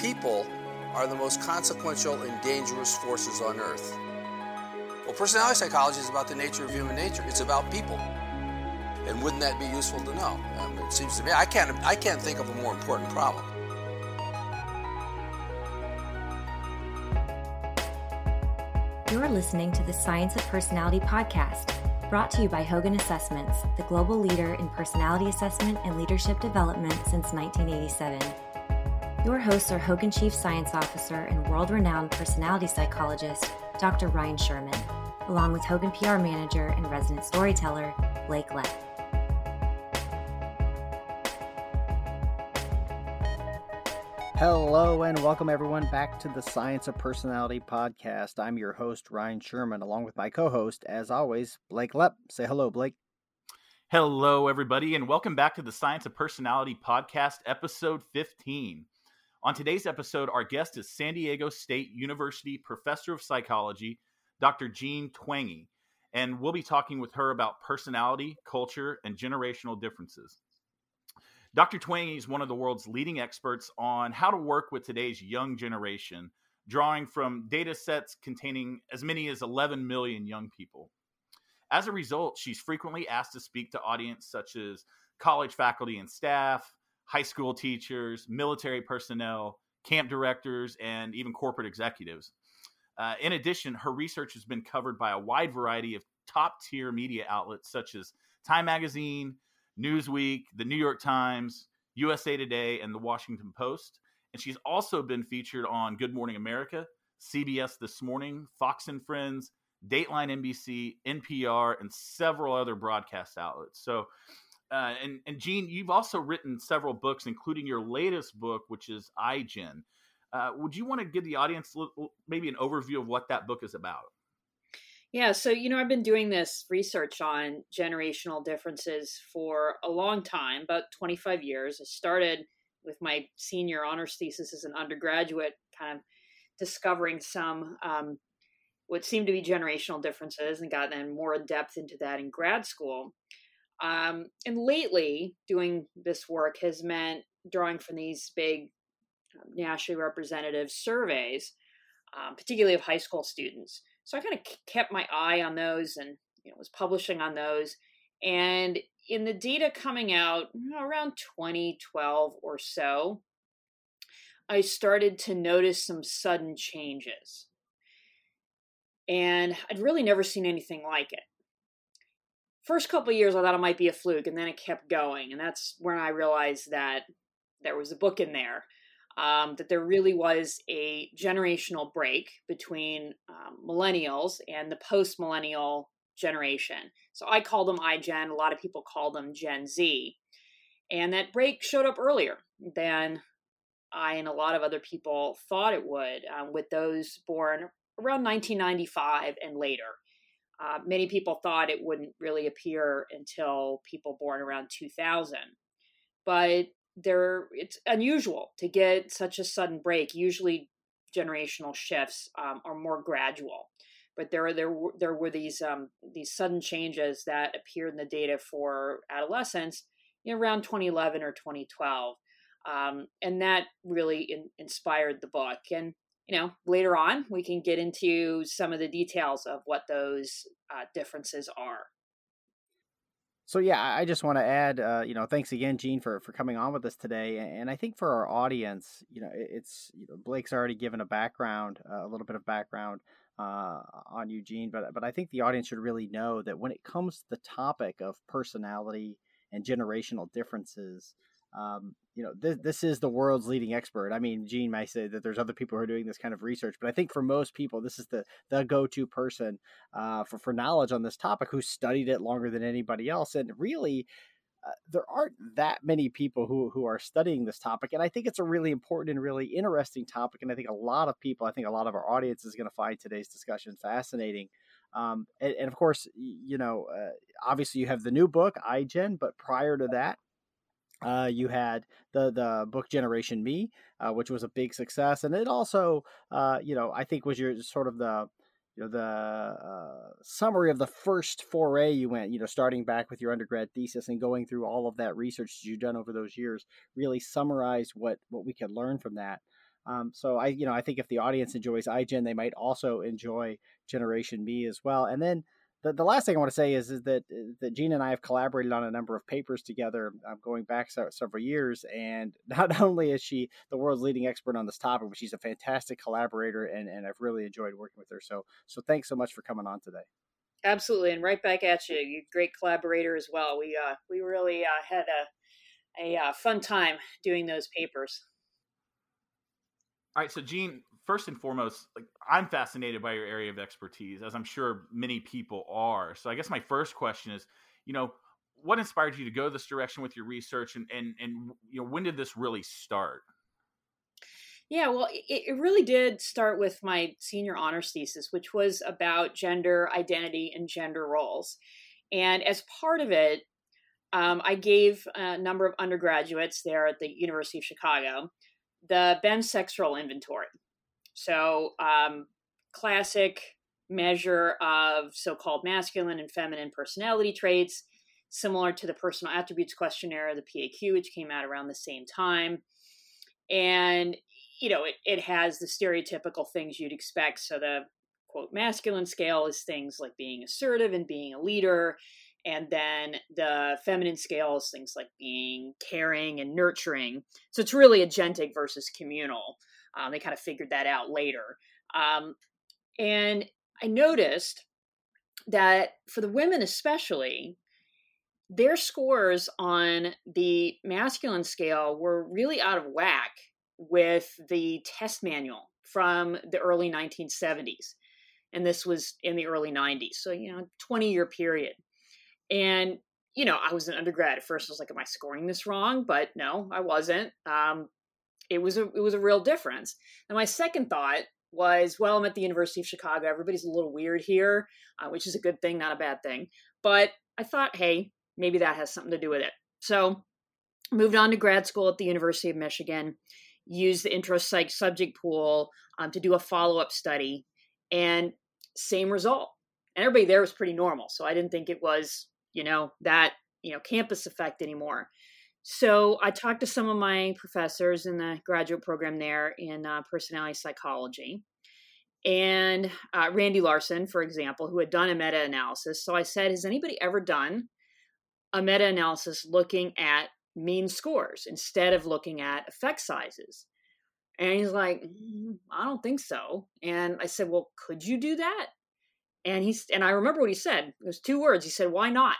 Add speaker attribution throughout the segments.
Speaker 1: people are the most consequential and dangerous forces on earth. Well, personality psychology is about the nature of human nature. It's about people. And wouldn't that be useful to know? Um, it seems to me I can't I can't think of a more important problem.
Speaker 2: You're listening to the Science of Personality podcast, brought to you by Hogan Assessments, the global leader in personality assessment and leadership development since 1987. Your hosts are Hogan Chief Science Officer and world renowned personality psychologist, Dr. Ryne Sherman, along with Hogan PR Manager and resident storyteller, Blake Loepp.
Speaker 3: Hello and welcome everyone back to the Science of Personality podcast. I'm your host, Ryne Sherman, along with my co host, as always, Blake Loepp. Say hello, Blake.
Speaker 4: Hello, everybody, and welcome back to the Science of Personality podcast, episode 15. On today's episode, our guest is San Diego State University professor of psychology, Dr. Jean Twenge, and we'll be talking with her about personality, culture, and generational differences. Dr. Twenge is one of the world's leading experts on how to work with today's young generation, drawing from data sets containing as many as 11 million young people. As a result, she's frequently asked to speak to audience such as college faculty and staff, high school teachers, military personnel, camp directors, and even corporate executives. Uh, in addition, her research has been covered by a wide variety of top tier media outlets such as Time Magazine, Newsweek, the New York Times, USA Today, and the Washington Post. And she's also been featured on Good Morning America, CBS This Morning, Fox and Friends, Dateline NBC, NPR, and several other broadcast outlets. So uh, and and Jean, you've also written several books, including your latest book, which is iGen. Uh, would you want to give the audience maybe an overview of what that book is about?
Speaker 5: Yeah, so you know, I've been doing this research on generational differences for a long time, about 25 years. I started with my senior honors thesis as an undergraduate, kind of discovering some um, what seemed to be generational differences, and got then more depth into that in grad school. Um, and lately, doing this work has meant drawing from these big um, nationally representative surveys, um, particularly of high school students. So I kind of kept my eye on those and you know, was publishing on those. And in the data coming out know, around 2012 or so, I started to notice some sudden changes. And I'd really never seen anything like it first couple years I thought it might be a fluke, and then it kept going, and that's when I realized that there was a book in there. Um, that there really was a generational break between um, millennials and the post millennial generation. So I call them iGen, a lot of people call them Gen Z. And that break showed up earlier than I and a lot of other people thought it would, um, with those born around 1995 and later. Uh, many people thought it wouldn't really appear until people born around 2000. But there, it's unusual to get such a sudden break. Usually, generational shifts um, are more gradual. But there, there, there were these um, these sudden changes that appeared in the data for adolescents you know, around 2011 or 2012, um, and that really in, inspired the book. And you know, later on we can get into some of the details of what those uh, differences are.
Speaker 3: So yeah, I just want to add, uh, you know, thanks again, Jean, for for coming on with us today. And I think for our audience, you know, it's you know, Blake's already given a background, uh, a little bit of background uh, on Eugene, but but I think the audience should really know that when it comes to the topic of personality and generational differences, um, you know, this, this is the world's leading expert. I mean, Jean might say that there's other people who are doing this kind of research, but I think for most people, this is the the go to person uh, for for knowledge on this topic who studied it longer than anybody else. And really, uh, there aren't that many people who who are studying this topic, and I think it's a really important and really interesting topic. And I think a lot of people, I think a lot of our audience is going to find today's discussion fascinating. Um, and, and, of course, you know, uh, obviously you have the new book, iGen, but prior to that, uh, you had the the book Generation Me, uh, which was a big success, and it also, uh, you know, I think was your sort of the you know the uh, summary of the first foray you went. You know, starting back with your undergrad thesis and going through all of that research that you've done over those years, really summarized what what we could learn from that. Um, so I, you know, I think if the audience enjoys iGen, they might also enjoy Generation Me as well. And then the, the last thing I want to say is, is that uh, that Jean and I have collaborated on a number of papers together um, going back so, several years. And not only is she the world's leading expert on this topic, but she's a fantastic collaborator, and, and I've really enjoyed working with her. So so thanks so much for coming on today.
Speaker 5: Absolutely, and right back at you. You great collaborator as well. We uh, we really uh, had a a uh, fun time doing those papers.
Speaker 4: All right, so Jean, first and foremost, like I'm fascinated by your area of expertise, as I'm sure many people are. So I guess my first question is, you know, what inspired you to go this direction with your research, and and and you know, when did this really start?
Speaker 5: Yeah, well, it, it really did start with my senior honors thesis, which was about gender identity and gender roles. And as part of it, um, I gave a number of undergraduates there at the University of Chicago the BEM sex role inventory. So, um, classic measure of so called masculine and feminine personality traits, similar to the personal attributes questionnaire, the PAQ, which came out around the same time. And, you know, it, it has the stereotypical things you'd expect. So, the quote masculine scale is things like being assertive and being a leader. And then the feminine scale is things like being caring and nurturing. So it's really agentic versus communal. Um, they kind of figured that out later. Um, and I noticed that for the women, especially, their scores on the masculine scale were really out of whack with the test manual from the early 1970s. And this was in the early 90s. So, you know, 20 year period. And, you know, I was an undergrad at first. I was like, am I scoring this wrong? But no, I wasn't. Um, it was a it was a real difference. And my second thought was, well, I'm at the University of Chicago. Everybody's a little weird here, uh, which is a good thing, not a bad thing. But I thought, hey, maybe that has something to do with it. So moved on to grad school at the University of Michigan. Used the intro psych subject pool um, to do a follow up study, and same result. And everybody there was pretty normal, so I didn't think it was you know that you know campus effect anymore. So I talked to some of my professors in the graduate program there in uh, personality psychology, and uh, Randy Larsen, for example, who had done a meta analysis. So I said, Has anybody ever done a meta analysis looking at mean scores instead of looking at effect sizes? And he's like, mm, I don't think so. And I said, Well, could you do that? And he's and I remember what he said. It was two words. He said, Why not?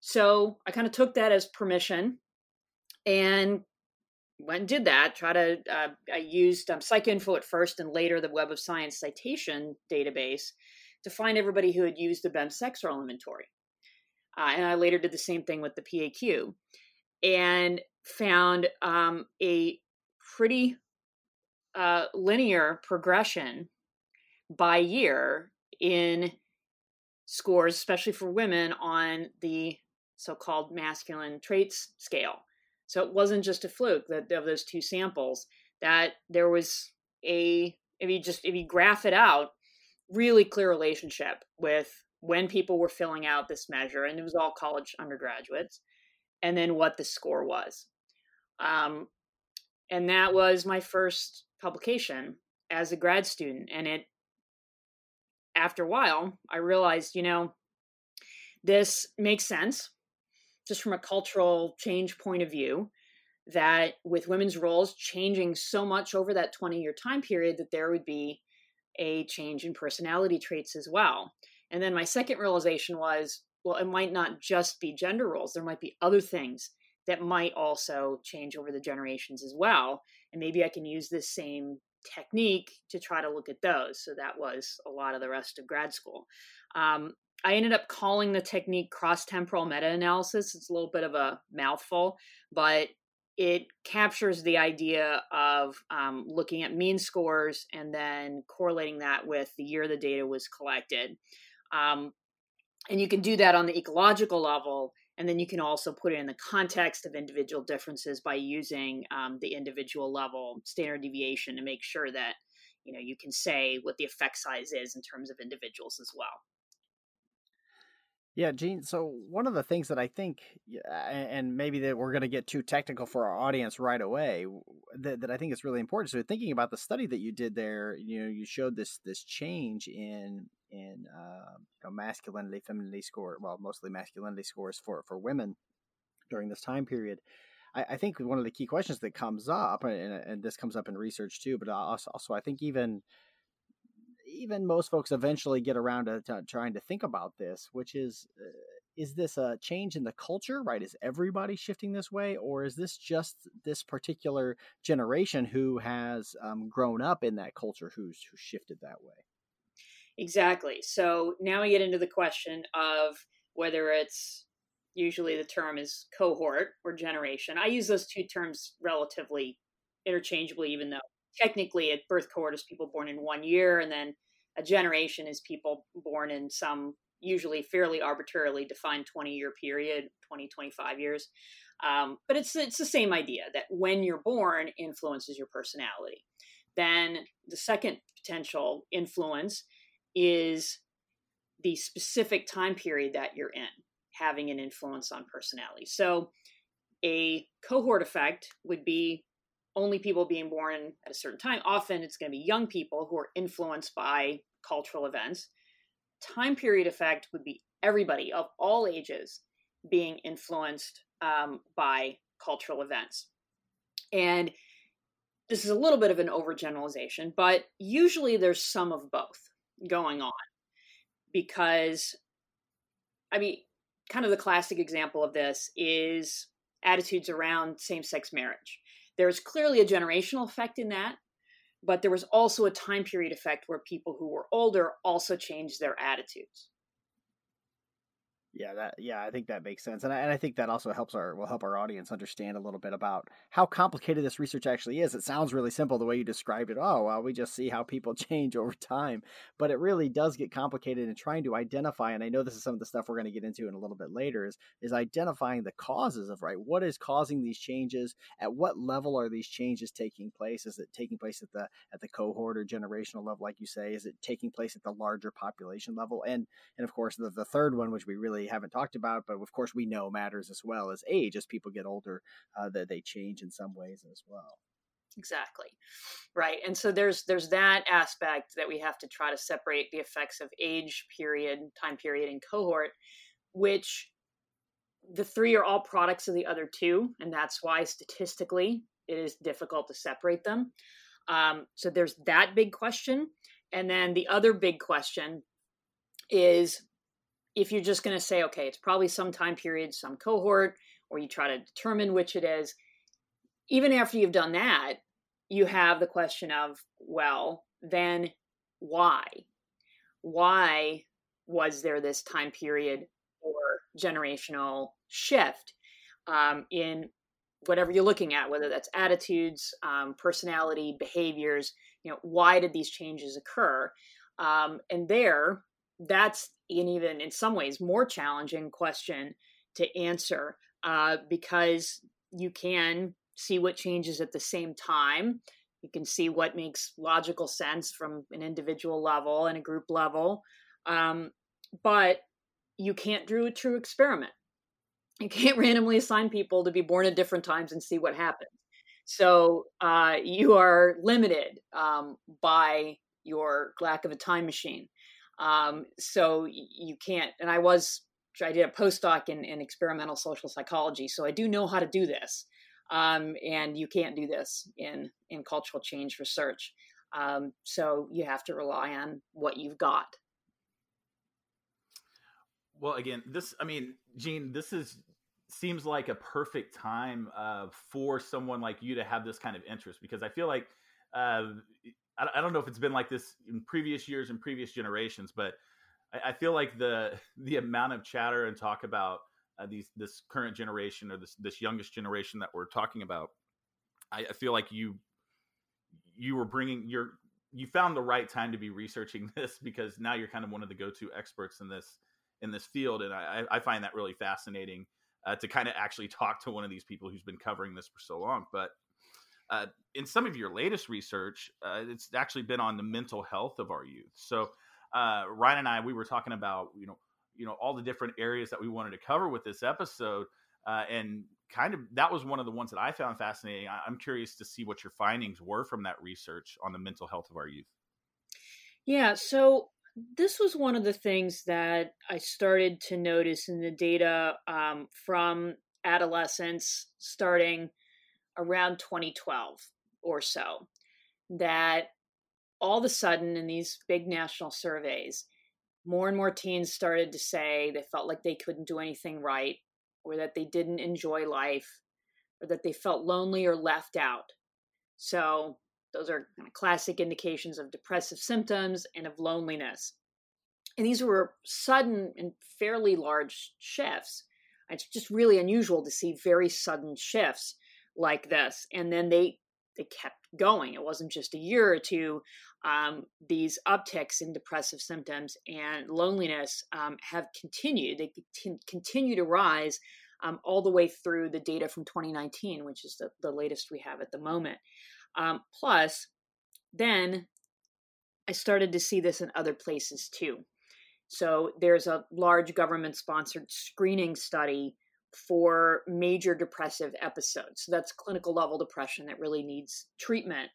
Speaker 5: So I kind of took that as permission and went and did that. Try to, uh, I used um, PsycInfo at first and later the Web of Science citation database to find everybody who had used the BEM sex role inventory. Uh, and I later did the same thing with the PAQ and found um, a pretty uh, linear progression by year in scores, especially for women on the so called masculine traits scale. So it wasn't just a fluke that of those two samples that there was a if you just if you graph it out, really clear relationship with when people were filling out this measure, and it was all college undergraduates, and then what the score was. Um, and that was my first publication as a grad student, and it after a while I realized, you know, this makes sense just from a cultural change point of view that with women's roles changing so much over that 20 year time period that there would be a change in personality traits as well. And then my second realization was well it might not just be gender roles there might be other things that might also change over the generations as well. And maybe i can use this same technique to try to look at those. So that was a lot of the rest of grad school. Um, I ended up calling the technique cross temporal meta analysis. It's a little bit of a mouthful, but it captures the idea of um, looking at mean scores and then correlating that with the year the data was collected. Um, and you can do that on the ecological level, and then you can also put it in the context of individual differences by using um, the individual level standard deviation to make sure that you know you can say what the effect size is in terms of individuals as well.
Speaker 3: Yeah, Jean. So one of the things that I think, and maybe that we're going to get too technical for our audience right away, that, that I think is really important. So thinking about the study that you did there, you know, you showed this this change in in uh, you know, masculinity, femininity score, well, mostly masculinity scores for for women during this time period. I, I think one of the key questions that comes up, and, and this comes up in research too, but also, also I think even even most folks eventually get around to, trying to think about this, which is uh, is this a change in the culture, right? Is everybody shifting this way, or is this just this particular generation who has um, grown up in that culture who's who shifted that way?
Speaker 5: Exactly. So now we get into the question of whether it's usually the term is cohort or generation. I use those two terms relatively interchangeably, even though technically a birth cohort is people born in one year, and then a generation is people born in some usually fairly arbitrarily defined 20 year period 20 25 years. Um, but it's it's the same idea that when you're born influences your personality. Then the second potential influence is the specific time period that you're in having an influence on personality. So a cohort effect would be only people being born at a certain time often it's going to be young people who are influenced by cultural events time period effect would be everybody of all ages being influenced um, by cultural events. And this is a little bit of an overgeneralization, but usually there's some of both going on because, I mean, kind of the classic example of this is attitudes around same sex marriage. There's clearly a generational effect in that, but there was also a time period effect where people who were older also changed their attitudes.
Speaker 3: Yeah, that yeah, I think that makes sense, and I, and I think that also helps our will help our audience understand a little bit about how complicated this research actually is. It sounds really simple the way you described it. Oh, well, we just see how people change over time, but it really does get complicated in trying to identify. And I know this is some of the stuff we're going to get into in a little bit later. Is is identifying the causes of right? What is causing these changes? At what level are these changes taking place? Is it taking place at the at the cohort or generational level, like you say? Is it taking place at the larger population level? And and of course, the the third one, which we really haven't talked about, but of course we know matters as well as age. As people get older, uh, that they change in some ways as well.
Speaker 5: Exactly, right. And so there's there's that aspect that we have to try to separate the effects of age period, time period, and cohort, which the three are all products of the other two, and that's why statistically it is difficult to separate them. Um, so there's that big question. And then the other big question is if you're just going to say, okay, it's probably some time period, some cohort, or you try to determine which it is, even after you've done that, you have the question of, well, then why? Why was there this time period or generational shift um, in whatever you're looking at, whether that's attitudes, um, personality, behaviors? You know, why did these changes occur? Um, and there, that's an even in some ways more challenging question to answer uh, because you can see what changes at the same time. You can see what makes logical sense from an individual level and a group level um, but you can't do a true experiment. You can't randomly assign people to be born at different times and see what happens. So uh, you are limited um, by your lack of a time machine um, so you can't, and I was, I did a postdoc in, in experimental social psychology, so I do know how to do this. Um, and you can't do this in, in cultural change research. Um, so you have to rely on what you've got.
Speaker 4: Well, again, this, I mean, Jean, this is seems like a perfect time uh, for someone like you to have this kind of interest because I feel like uh, I, don't know if it's been like this in previous years and previous generations, but I, feel like the the amount of chatter and talk about uh, these this current generation or this this youngest generation that we're talking about, I, I feel like you you were bringing your you found the right time to be researching this because now you're kind of one of the go-to experts in this in this field, and I, I find that really fascinating uh, to kind of actually talk to one of these people who's been covering this for so long. But uh, in some of your latest research, uh, it's actually been on the mental health of our youth. So uh, Ryne and I, we were talking about you know you know all the different areas that we wanted to cover with this episode. uh, and kind of that was one of the ones that I found fascinating. I, I'm curious to see what your findings were from that research on the mental health of our youth.
Speaker 5: Yeah, so this was one of the things that I started to notice in the data um, from adolescents starting around 2012 or so that all of a sudden in these big national surveys more and more teens started to say they felt like they couldn't do anything right or that they didn't enjoy life or that they felt lonely or left out. So those are kind of classic indications of depressive symptoms and of loneliness. And these were sudden and fairly large shifts. It's just really unusual to see very sudden shifts like this and then they they kept going. It wasn't just a year or two um, these upticks in depressive symptoms and loneliness um, have continued. They continue to rise um, all the way through the data from 2019 which is the, the latest we have at the moment. Um, plus then i started to see this in other places too. So there's a large government sponsored screening study for major depressive episodes. So that's clinical level depression that really needs treatment.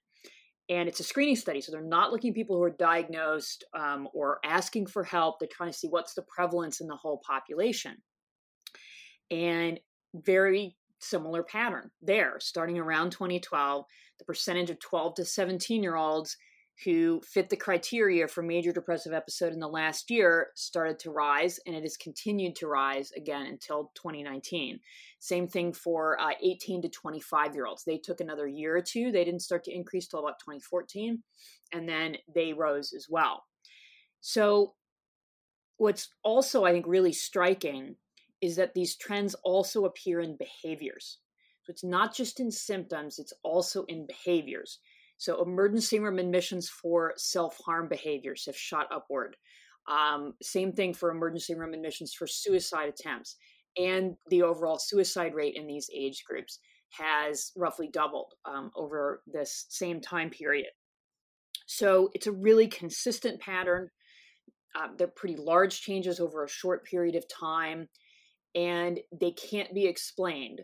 Speaker 5: And it's a screening study. So they're not looking at people who are diagnosed um, or asking for help. They're trying to see what's the prevalence in the whole population. And very similar pattern there, starting around 2012, the percentage of 12 to 17 year olds who fit the criteria for major depressive episode in the last year started to rise and it has continued to rise again until 2019 same thing for uh, 18 to 25 year olds they took another year or two. They didn't start to increase till about 2014 and then they rose as well. So what's also i think really striking is that these trends also appear in behaviors. So it's not just in symptoms it's also in behaviors so, emergency room admissions for self harm behaviors have shot upward. Um, same thing for emergency room admissions for suicide attempts. And the overall suicide rate in these age groups has roughly doubled um, over this same time period. So, it's a really consistent pattern. Uh, they're pretty large changes over a short period of time, and they can't be explained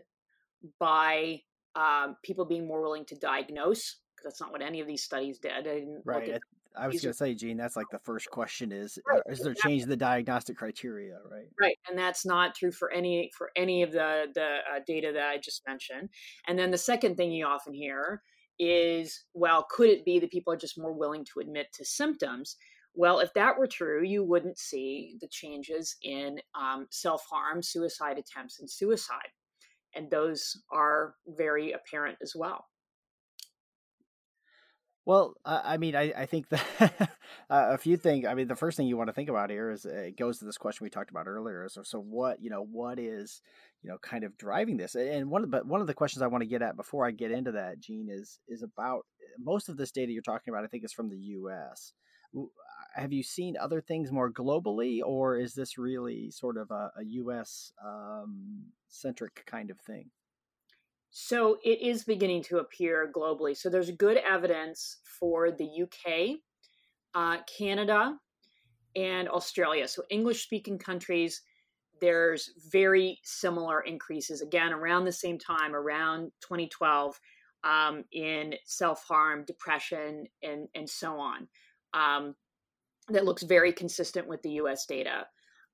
Speaker 5: by um, people being more willing to diagnose that's not what any of these studies did.
Speaker 3: right. I was going to say, Jean, that's like the first question is: right. Is there change in the diagnostic criteria? Right.
Speaker 5: Right, and that's not true for any for any of the the uh, data that I just mentioned. And then the second thing you often hear is, well, could it be that people are just more willing to admit to symptoms? Well, if that were true, you wouldn't see the changes in um, self harm, suicide attempts, and suicide. And those are very apparent as well.
Speaker 3: Well, uh, I mean, I, I think that a few things. I mean, the first thing you want to think about here is uh, it goes to this question we talked about earlier. So, so what you know, what is you know kind of driving this? And one of the one of the questions I want to get at before I get into that, Jean, is is about uh, most of this data you're talking about. I think is from the U.S. Have you seen other things more globally, or is this really sort of a, a U.S. Um, centric kind of thing?
Speaker 5: So it is beginning to appear globally. So there's good evidence for the UK, uh, Canada, and Australia. So English speaking countries, there's very similar increases, again, around the same time, around 2012, um, in self harm, depression, and, and so on. Um, that looks very consistent with the US data.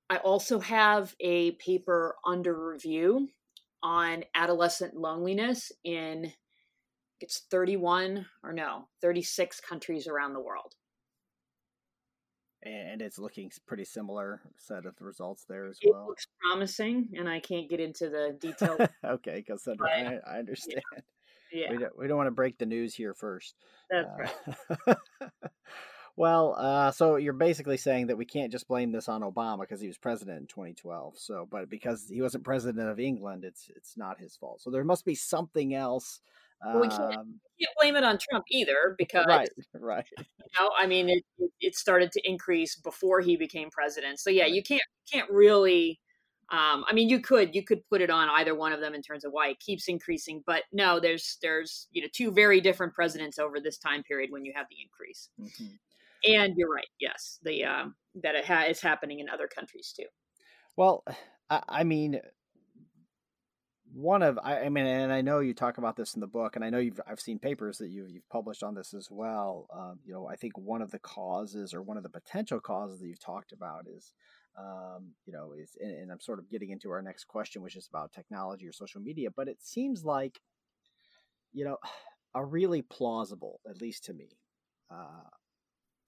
Speaker 5: I also have a paper under review on adolescent loneliness in it's 31 or no 36 countries around the world.
Speaker 3: And it's looking pretty similar set of results there as
Speaker 5: it
Speaker 3: well.
Speaker 5: looks promising and i can't get into the details.
Speaker 3: Okay because I, I, understand.
Speaker 5: yeah, yeah.
Speaker 3: We, don't, we don't want to break the news here first.
Speaker 5: That's
Speaker 3: uh, right Well, uh, so you're basically saying that we can't just blame this on Obama because he was president in 2012. So, but because he wasn't president of England, it's it's not his fault. So there must be something else.
Speaker 5: Well, we, can't, um, we can't blame it on Trump either because
Speaker 3: right, right.
Speaker 5: You know, I mean, it, it started to increase before he became president. So yeah, right. you can't can't really. Um, I mean, you could you could put it on either one of them in terms of why it keeps increasing, but no, there's there's you know two very different presidents over this time period when you have the increase. Mm-hmm. And you're right. Yes, the um, that it ha- is happening in other countries too.
Speaker 3: Well, I, I mean, one of I, I, mean, and I know you talk about this in the book, and I know you've I've seen papers that you've you've published on this as well. Um, you know, I think one of the causes or one of the potential causes that you've talked about is, um, you know, is and, and I'm sort of getting into our next question, which is about technology or social media. But it seems like, you know, a really plausible, at least to me, uh,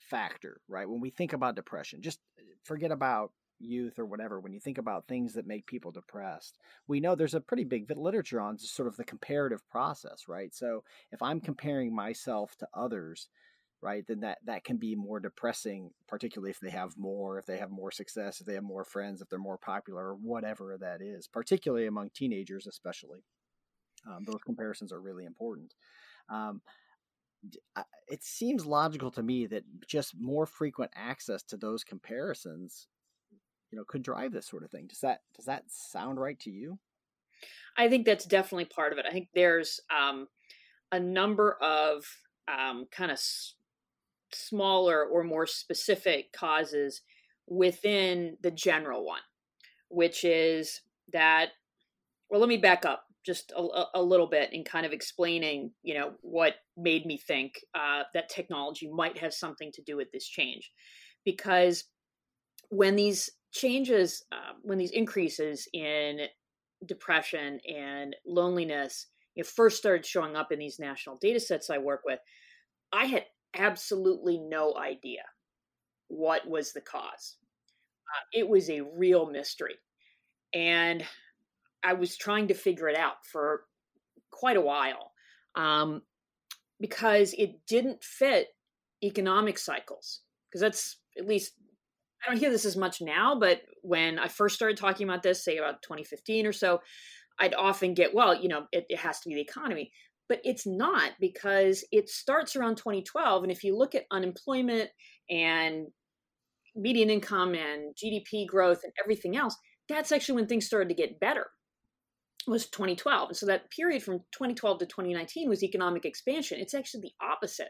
Speaker 3: factor, right? When we think about depression, just forget about youth or whatever, when you think about things that make people depressed, we know there's a pretty big literature on sort of the comparative process, right? So if I'm comparing myself to others, right, then that that can be more depressing, particularly if they have more, if they have more success, if they have more friends, if they're more popular, or whatever that is, particularly among teenagers, especially. Um, those comparisons are really important. Um, it seems logical to me that just more frequent access to those comparisons you know could drive this sort of thing. Does that does that sound right to you?
Speaker 5: I think that's definitely part of it. I think there's um, a number of um, kind of s- smaller or more specific causes within the general one which is that well let me back up just a, a, little bit in kind of explaining, you know, what made me think uh, that technology might have something to do with this change, because when these changes, uh, when these increases in depression and loneliness, you know, first started showing up in these national data sets I work with, I had absolutely no idea what was the cause. Uh, it was a real mystery. And I was trying to figure it out for quite a while um, because it didn't fit economic cycles. Because that's at least, I don't hear this as much now, but when I first started talking about this, say about 2015 or so, I'd often get, well, you know, it, it has to be the economy. But it's not because it starts around 2012. And if you look at unemployment and median income and GDP growth and everything else, that's actually when things started to get better was 2012. And so that period from 2012 to 2019 was economic expansion. It's actually the opposite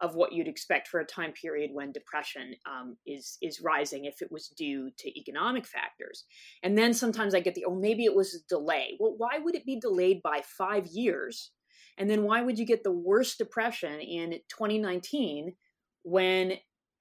Speaker 5: of what you'd expect for a time period when depression um, is is rising if it was due to economic factors. And then sometimes I get the oh maybe it was a delay. Well, why would it be delayed by five years? And then why would you get the worst depression in 2019 when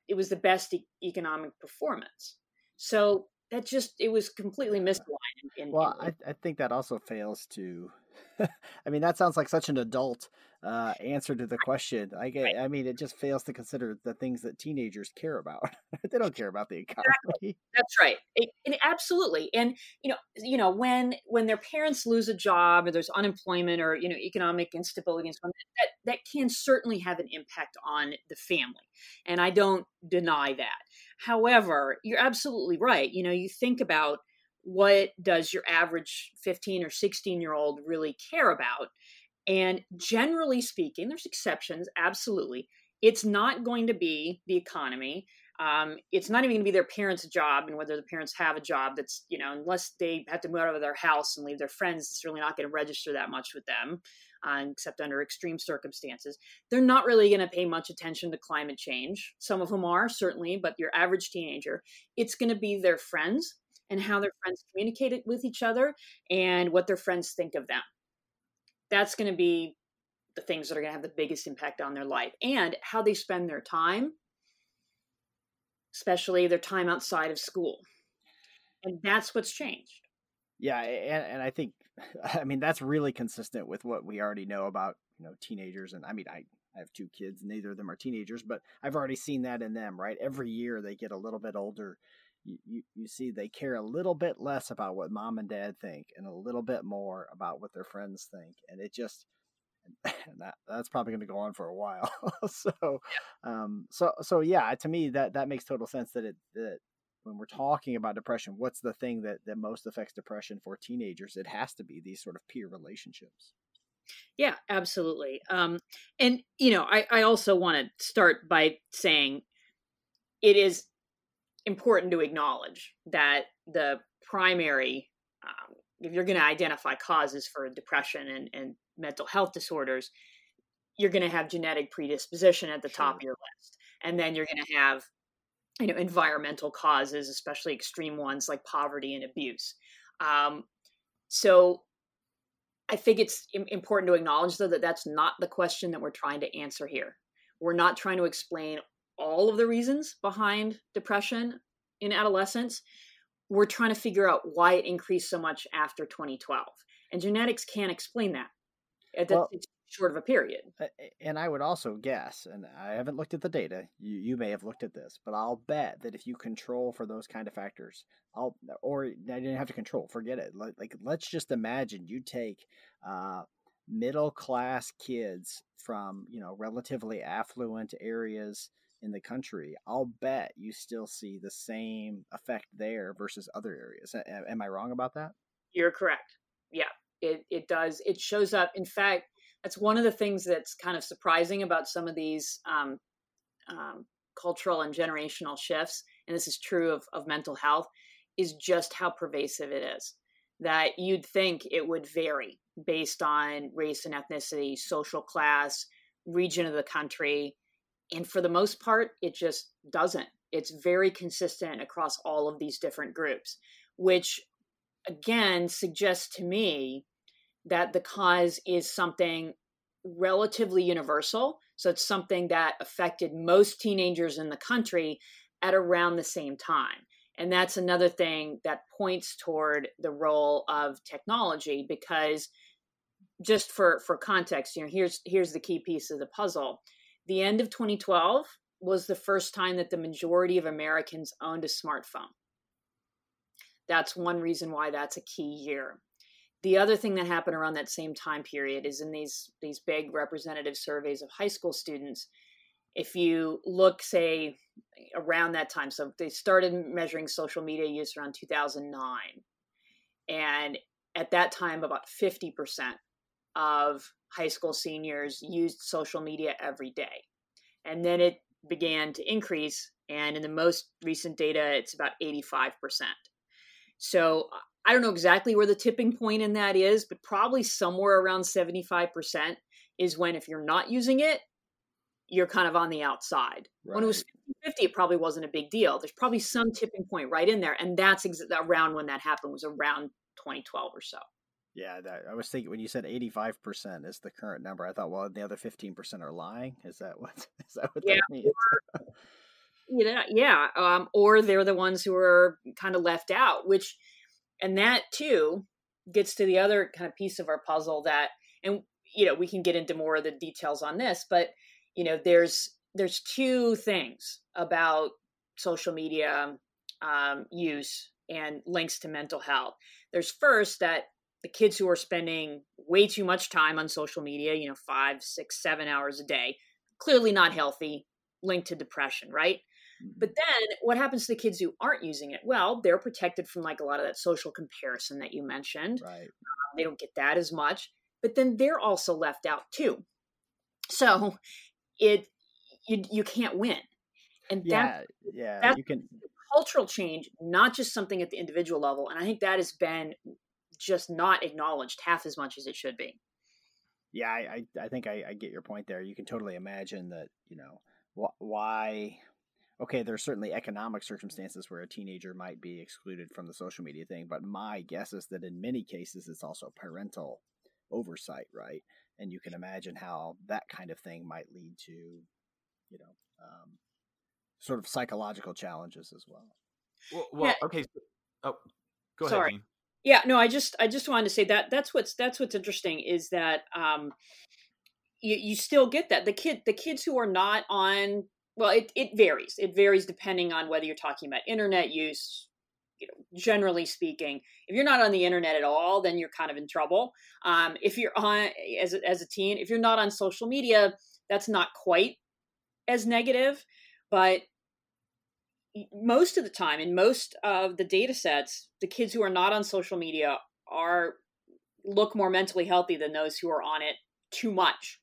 Speaker 5: it was the best e- economic performance? So that just it was completely misaligned.
Speaker 3: In, well, in, I, I think that also fails to. I mean, that sounds like such an adult uh, answer to the question. I get. I mean, it just fails to consider the things that teenagers care about. they don't care about the economy.
Speaker 5: Exactly. That's right. It, it, absolutely. And you know, you know, when when their parents lose a job or there's unemployment or you know economic instability and so on, that that can certainly have an impact on the family. And I don't deny that. However, you're absolutely right. You know, you think about what does your average 15 or 16 year old really care about and generally speaking, there's exceptions, absolutely. It's not going to be the economy. Um, it's not even going to be their parents' job, and whether the parents have a job that's, you know, unless they have to move out of their house and leave their friends, it's really not going to register that much with them, uh, except under extreme circumstances. They're not really going to pay much attention to climate change. Some of them are, certainly, but your average teenager, it's going to be their friends and how their friends communicate with each other and what their friends think of them that's going to be the things that are going to have the biggest impact on their life and how they spend their time, especially their time outside of school. And that's what's changed.
Speaker 3: Yeah, and, and I think, I mean, that's really consistent with what we already know about you know teenagers. And I mean, I I have two kids, neither of them are teenagers, but I've already seen that in them. Right, every year they get a little bit older. You, you, you see they care a little bit less about what mom and dad think and a little bit more about what their friends think and it just that, that's probably going to go on for a while. So um so so yeah to me that that makes total sense that it that when we're talking about depression what's the thing that that most affects depression for teenagers? It has to be these sort of peer relationships.
Speaker 5: Yeah absolutely. Um and you know i i also want to start by saying it is important to acknowledge that the primary, um, if you're going to identify causes for depression and, and mental health disorders, you're going to have genetic predisposition at the sure. top of your list. And then you're going to have, you know, environmental causes, especially extreme ones like poverty and abuse. Um, so I think it's important to acknowledge, though, that that's not the question that we're trying to answer here. We're not trying to explain all of the reasons behind depression in adolescence. We're trying to figure out why it increased so much after 2012. And genetics can't explain that. Well, it's short of a period.
Speaker 3: And I would also guess, and I haven't looked at the data. You, you may have looked at this, but I'll bet that if you control for those kind of factors, I'll or I didn't have to control. Forget it. Like, like let's just imagine you take uh, middle class kids from you know relatively affluent areas in the country. I'll bet you still see the same effect there versus other areas. Am I wrong about that?
Speaker 5: You're correct. Yeah, it it does. It shows up. In fact that's one of the things that's kind of surprising about some of these um, um, cultural and generational shifts, and this is true of, of mental health, is just how pervasive it is. That you'd think it would vary based on race and ethnicity, social class, region of the country. And for the most part, it just doesn't. It's very consistent across all of these different groups, which again suggests to me that the cause is something relatively universal. So it's something that affected most teenagers in the country at around the same time. And that's another thing that points toward the role of technology because just for for context, you know, here's here's the key piece of the puzzle. The end of 2012 was the first time that the majority of Americans owned a smartphone. That's one reason why that's a key year the other thing that happened around that same time period is in these these big representative surveys of high school students if you look say around that time so they started measuring social media use around 2009 and at that time about 50% of high school seniors used social media every day and then it began to increase and in the most recent data it's about 85% so I don't know exactly where the tipping point in that is, but probably somewhere around 75% is when if you're not using it, you're kind of on the outside. Right. When it was 50, it probably wasn't a big deal. There's probably some tipping point right in there. And that's ex- around when that happened was around 2012 or so.
Speaker 3: Yeah, that, I was thinking when you said 85% is the current number, I thought, well, the other 15% are lying. Is that what, is that, what yeah, that means?
Speaker 5: Or, you know, yeah. Um, or they're the ones who are kind of left out, which – and that too gets to the other kind of piece of our puzzle that and you know we can get into more of the details on this but you know there's there's two things about social media um, use and links to mental health there's first that the kids who are spending way too much time on social media you know five six seven hours a day clearly not healthy linked to depression right but then what happens to the kids who aren't using it? Well, they're protected from like a lot of that social comparison that you mentioned.
Speaker 3: Right.
Speaker 5: Um, they don't get that as much, but then they're also left out too. So it you you can't win. And
Speaker 3: yeah,
Speaker 5: that,
Speaker 3: yeah, that's
Speaker 5: you can cultural change, not just something at the individual level. And I think that has been just not acknowledged half as much as it should be.
Speaker 3: Yeah, I I, I think I, I get your point there. You can totally imagine that you know wh- why okay, there's certainly economic circumstances where a teenager might be excluded from the social media thing, but my guess is that in many cases it's also parental oversight, right? And you can imagine how that kind of thing might lead to, you know, um, sort of psychological challenges as well.
Speaker 4: Well, well yeah. okay. Oh, go
Speaker 5: Sorry.
Speaker 4: ahead.
Speaker 5: Yeah, no, I just I just wanted to say that that's what's that's what's interesting is that um, you, you still get that. The kid the kids who are not on well it, it varies. It varies depending on whether you're talking about internet use you know generally speaking. If you're not on the internet at all then you're kind of in trouble. Um, if you're on as as a teen if you're not on social media that's not quite as negative but most of the time in most of the data sets the kids who are not on social media are look more mentally healthy than those who are on it too much.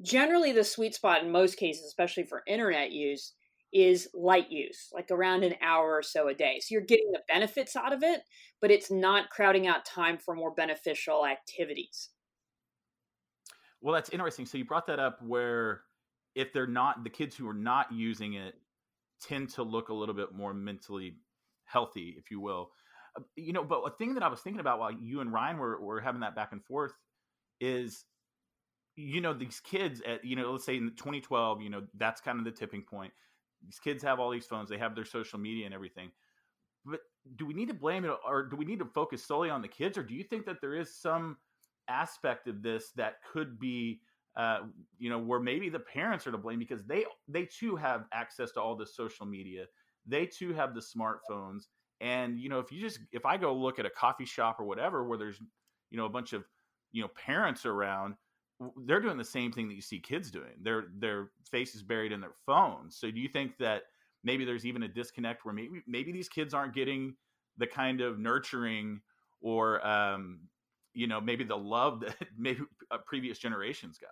Speaker 5: Generally the sweet spot in most cases especially for internet use is light use like around an hour or so a day. So you're getting the benefits out of it but it's not crowding out time for more beneficial activities.
Speaker 4: Well that's interesting. So you brought that up where if they're not the kids who are not using it tend to look a little bit more mentally healthy if you will uh, you know, but a thing that I was thinking about while you and Ryne were, were having that back and forth is, you know, these kids at, you know, let's say in 2012, you know, that's kind of the tipping point. These kids have all these phones, they have their social media and everything. But do we need to blame it or do we need to focus solely on the kids or do you think that there is some aspect of this that could be uh, you know where maybe the parents are to blame because they they too have access to all this social media. They too have the smartphones. And you know if you just if i go look at a coffee shop or whatever where there's you know a bunch of you know parents around they're doing the same thing that you see kids doing. Their their face is buried in their phones. So do you think that maybe there's even a disconnect where maybe maybe these kids aren't getting the kind of nurturing or um, you know maybe the love that maybe previous generations got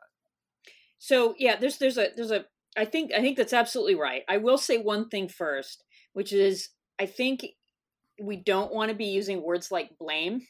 Speaker 5: so yeah there's there's a there's a i think i think that's absolutely right. I will say one thing first which is i think we don't want to be using words like blame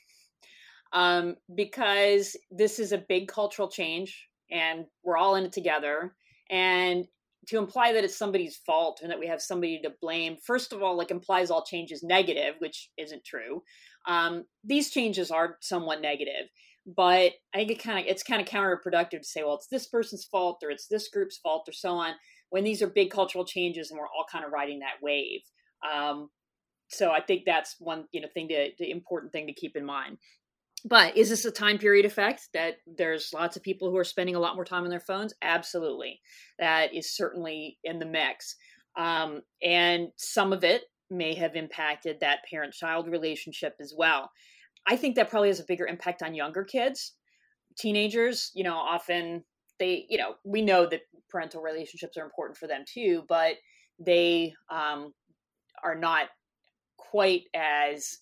Speaker 5: um, because this is a big cultural change and we're all in it together and to imply that it's somebody's fault and that we have somebody to blame first of all like implies all change is negative which isn't true. Um, these changes are somewhat negative but i think it kind of it's kind of counterproductive to say well it's this person's fault or it's this group's fault or so on when these are big cultural changes and we're all kind of riding that wave um, so i think that's one you know thing to the important thing to keep in mind but is this a time period effect that there's lots of people who are spending a lot more time on their phones? Absolutely. That is certainly in the mix. Um, and some of it may have impacted that parent child relationship as well. I think that probably has a bigger impact on younger kids. Teenagers, you know, often they, you know, we know that parental relationships are important for them too, but they um, are not quite as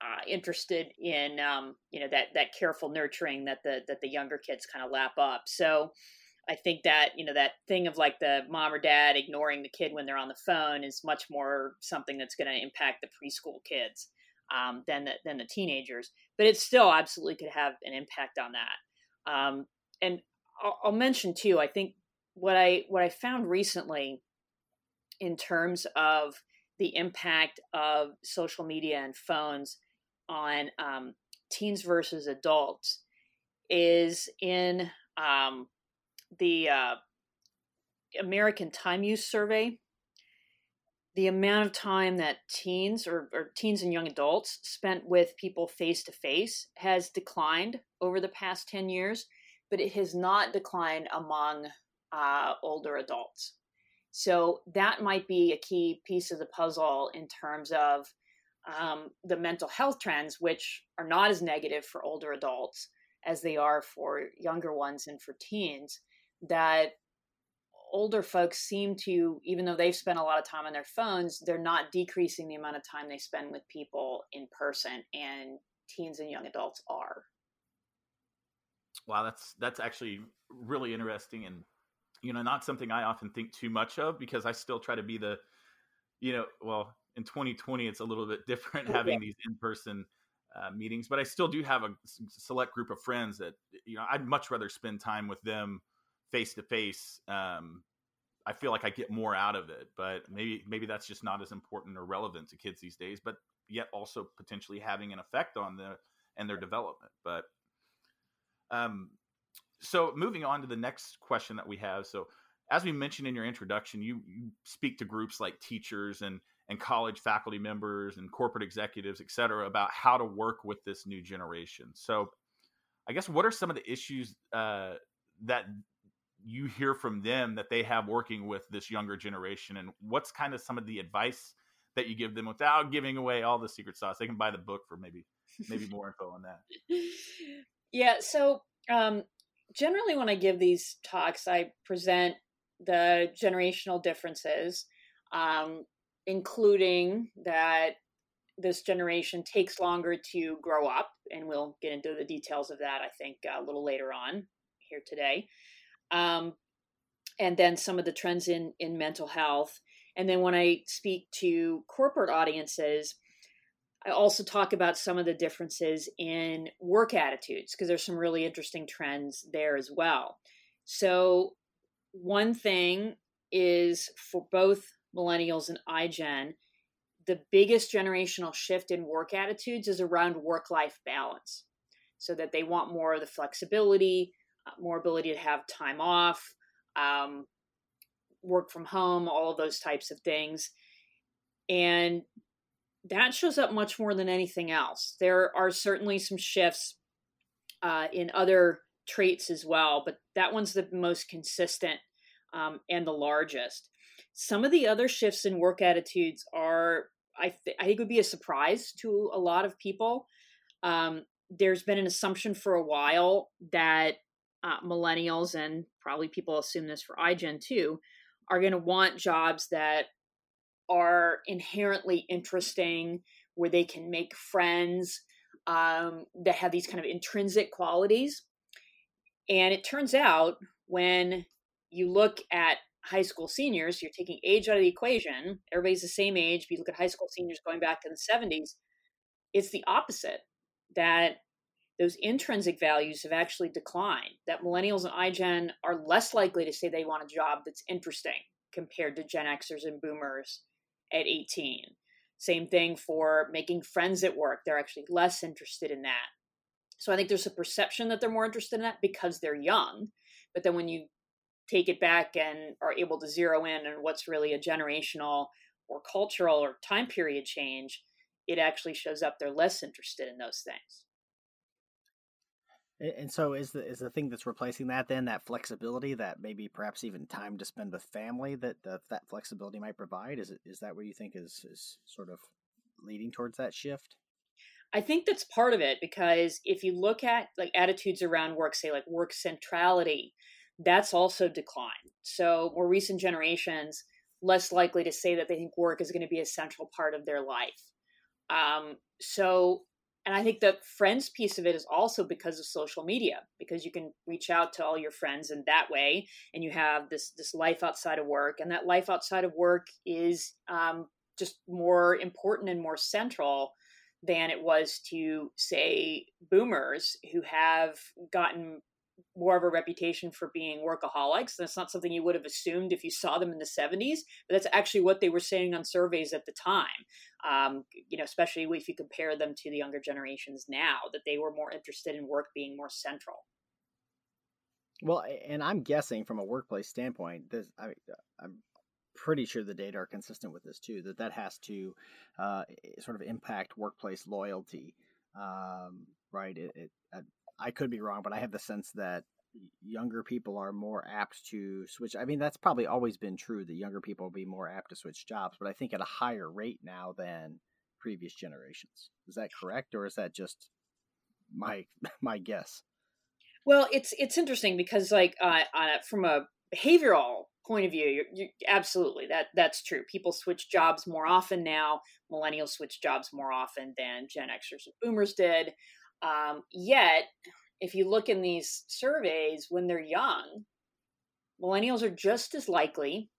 Speaker 5: uh, interested in um, you know that that careful nurturing that the that the younger kids kind of lap up. So I think that you know that thing of like the mom or dad ignoring the kid when they're on the phone is much more something that's going to impact the preschool kids um, than the, than the teenagers. But it still absolutely could have an impact on that. Um, and I'll, I'll mention too. I think what I what I found recently in terms of the impact of social media and phones on um, teens versus adults is in um, the uh, American Time Use Survey. The amount of time that teens or, or teens and young adults spent with people face to face has declined over the past 10 years, but it has not declined among uh, older adults. So that might be a key piece of the puzzle in terms of um, the mental health trends, which are not as negative for older adults as they are for younger ones and for teens, that older folks seem to, even though they've spent a lot of time on their phones, they're not decreasing the amount of time they spend with people in person, and teens and young adults are.
Speaker 4: Wow, that's that's actually really interesting, and you know, not something I often think too much of because I still try to be the, you know, well, in 2020 it's a little bit different having yeah. these in-person uh, meetings but i still do have a select group of friends that you know i'd much rather spend time with them face to face i feel like i get more out of it but maybe maybe that's just not as important or relevant to kids these days but yet also potentially having an effect on the and their development but um so moving on to the next question that we have so as we mentioned in your introduction you you speak to groups like teachers and and college faculty members and corporate executives, et cetera, about how to work with this new generation. So, I guess what are some of the issues uh, that you hear from them that they have working with this younger generation, and what's kind of some of the advice that you give them without giving away all the secret sauce? They can buy the book for maybe maybe more info on that.
Speaker 5: Yeah. So um, generally, when I give these talks, I present the generational differences. Um, including that this generation takes longer to grow up, and we'll get into the details of that, I think, a little later on here today. Um, and then some of the trends in, in mental health. And then when I speak to corporate audiences, I also talk about some of the differences in work attitudes because there's some really interesting trends there as well. So, one thing is for both millennials and iGen, the biggest generational shift in work attitudes is around work life balance. So that they want more of the flexibility, more ability to have time off, um, work from home, all of those types of things. And that shows up much more than anything else. There are certainly some shifts uh, in other traits as well, but that one's the most consistent um, and the largest. Some of the other shifts in work attitudes are, I, th- I think, would be a surprise to a lot of people. Um, there's been an assumption for a while that uh, millennials and probably people assume this for iGen too are going to want jobs that are inherently interesting, where they can make friends, um, that have these kind of intrinsic qualities. And it turns out when you look at high school seniors, you're taking age out of the equation. Everybody's the same age. If you look at high school seniors going back to the 70s, it's the opposite that those intrinsic values have actually declined. That millennials and iGen are less likely to say they want a job that's interesting compared to Gen Xers and boomers at 18. Same thing for making friends at work. They're actually less interested in that. So I think there's a perception that they're more interested in that because they're young. But then when you take it back and are able to zero in on what's really a generational or cultural or time period change, it actually shows up they're less interested in those things.
Speaker 3: And so is the is the thing that's replacing that then that flexibility that maybe perhaps even time to spend with family that that, that flexibility might provide is it is that what you think is is sort of leading towards that shift?
Speaker 5: I think that's part of it because if you look at like attitudes around work, say like work centrality, that's also declined. So more recent generations less likely to say that they think work is going to be a central part of their life. Um, so and I think the friends piece of it is also because of social media, because you can reach out to all your friends in that way, and you have this this life outside of work, and that life outside of work is um, just more important and more central than it was to say boomers who have gotten more of a reputation for being workaholics. That's not something you would have assumed if you saw them in the 70s, but that's actually what they were saying on surveys at the time. Um, you know, especially if you compare them to the younger generations now, that they were more interested in work being more central.
Speaker 3: Well, and I'm guessing from a workplace standpoint, this I, I'm pretty sure the data are consistent with this too. That that has to uh, sort of impact workplace loyalty, um, right? It, it, I could be wrong, but I have the sense that younger people are more apt to switch. I mean, that's probably always been true that younger people will be more apt to switch jobs, but I think at a higher rate now than previous generations. Is that correct, or is that just my my guess?
Speaker 5: Well, it's it's interesting because, like, uh, uh, from a behavioral point of view, you're, you're, absolutely that that's true. People switch jobs more often now. Millennials switch jobs more often than Gen Xers and Boomers did. Um, yet, if you look in these surveys when they're young, millennials are just as likely,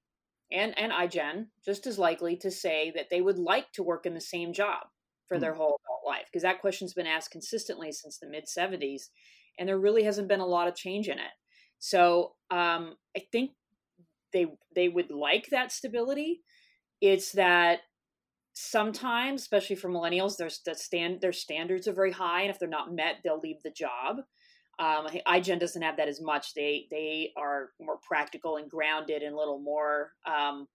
Speaker 5: and and iGen just as likely to say that they would like to work in the same job for mm. their whole adult life because that question's been asked consistently since the mid 70s, and there really hasn't been a lot of change in it. So um, I think they they would like that stability. It's that sometimes, especially for millennials, there's the stand their standards are very high, and if they're not met, they'll leave the job. Um, iGen doesn't have that as much. They they are more practical and grounded, and a little more um,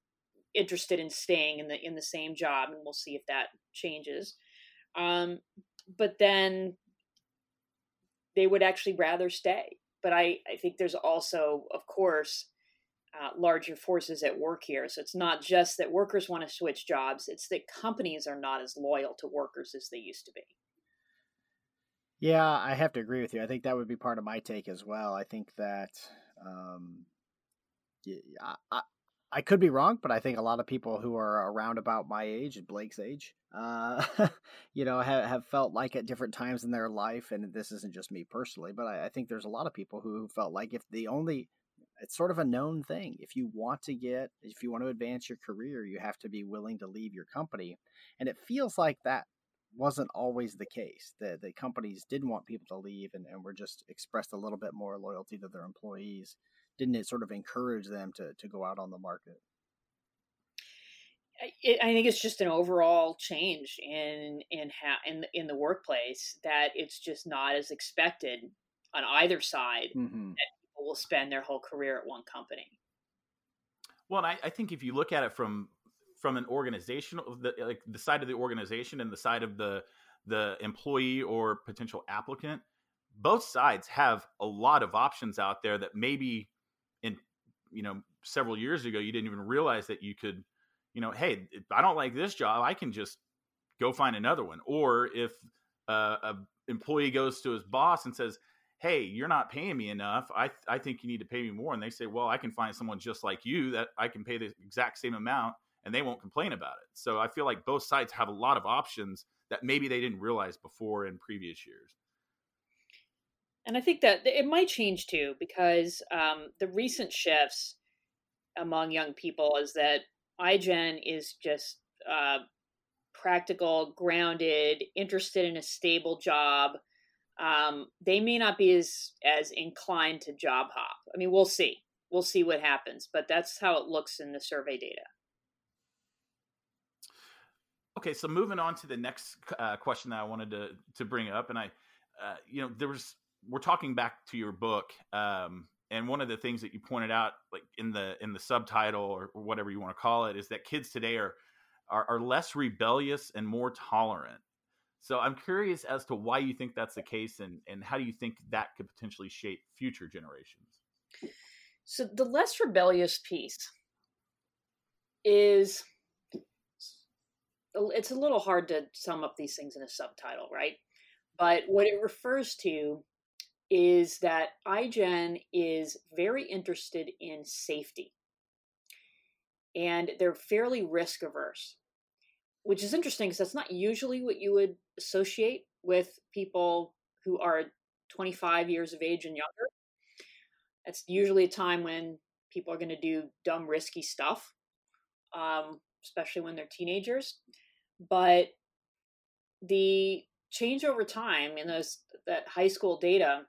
Speaker 5: interested in staying in the in the same job, and we'll see if that changes. Um, but then they would actually rather stay. But I I think there's also, of course, uh, larger forces at work here. So it's not just that workers want to switch jobs, it's that companies are not as loyal to workers as they used to be.
Speaker 3: Yeah, I have to agree with you. I think that would be part of my take as well. I think that um, I, I, I could be wrong, but I think a lot of people who are around about my age, and Blake's age, uh, you know, have, have felt like at different times in their life, and this isn't just me personally, but I, I think there's a lot of people who felt like if the only it's sort of a known thing. If you want to get, if you want to advance your career, you have to be willing to leave your company. And it feels like that wasn't always the case. The, the companies didn't want people to leave and, and were just expressed a little bit more loyalty to their employees. Didn't it sort of encourage them to, to go out on the market?
Speaker 5: I think it's just an overall change in in how in in the workplace that it's just not as expected on either side mm-hmm. that will spend their whole career at one company.
Speaker 4: Well, I, I think if you look at it from from an organizational the, like the side of the organization and the side of the the employee or potential applicant, both sides have a lot of options out there that maybe in you know several years ago you didn't even realize that you could you know hey i don't like this job i can just go find another one or if uh, a employee goes to his boss and says hey you're not paying me enough. I, I think you need to pay me more. And they say well i can find someone just like you that i can pay the exact same amount and they won't complain about it. So i feel like both sides have a lot of options that maybe they didn't realize before in previous years.
Speaker 5: And i think that it might change too because um, the recent shifts among young people is that iGen is just uh, practical, grounded, interested in a stable job. Um, they may not be as as inclined to job hop. I mean, we'll see. We'll see what happens, but that's how it looks in the survey data.
Speaker 4: Okay, so moving on to the next uh, question that I wanted to to bring up, and I, uh, you know, there was we're talking back to your book, um, and one of the things that you pointed out like in the in the subtitle or, whatever you want to call it is that kids today are, are are less rebellious and more tolerant so i'm curious as to why you think that's the case and and how do you think that could potentially shape future generations
Speaker 5: so the less rebellious piece is it's a little hard to sum up these things in a subtitle right but what it refers to is that iGen is very interested in safety. And they're fairly risk averse, which is interesting because that's not usually what you would associate with people who are 25 years of age and younger. That's usually a time when people are going to do dumb, risky stuff, um, especially when they're teenagers. But the change over time in those that high school data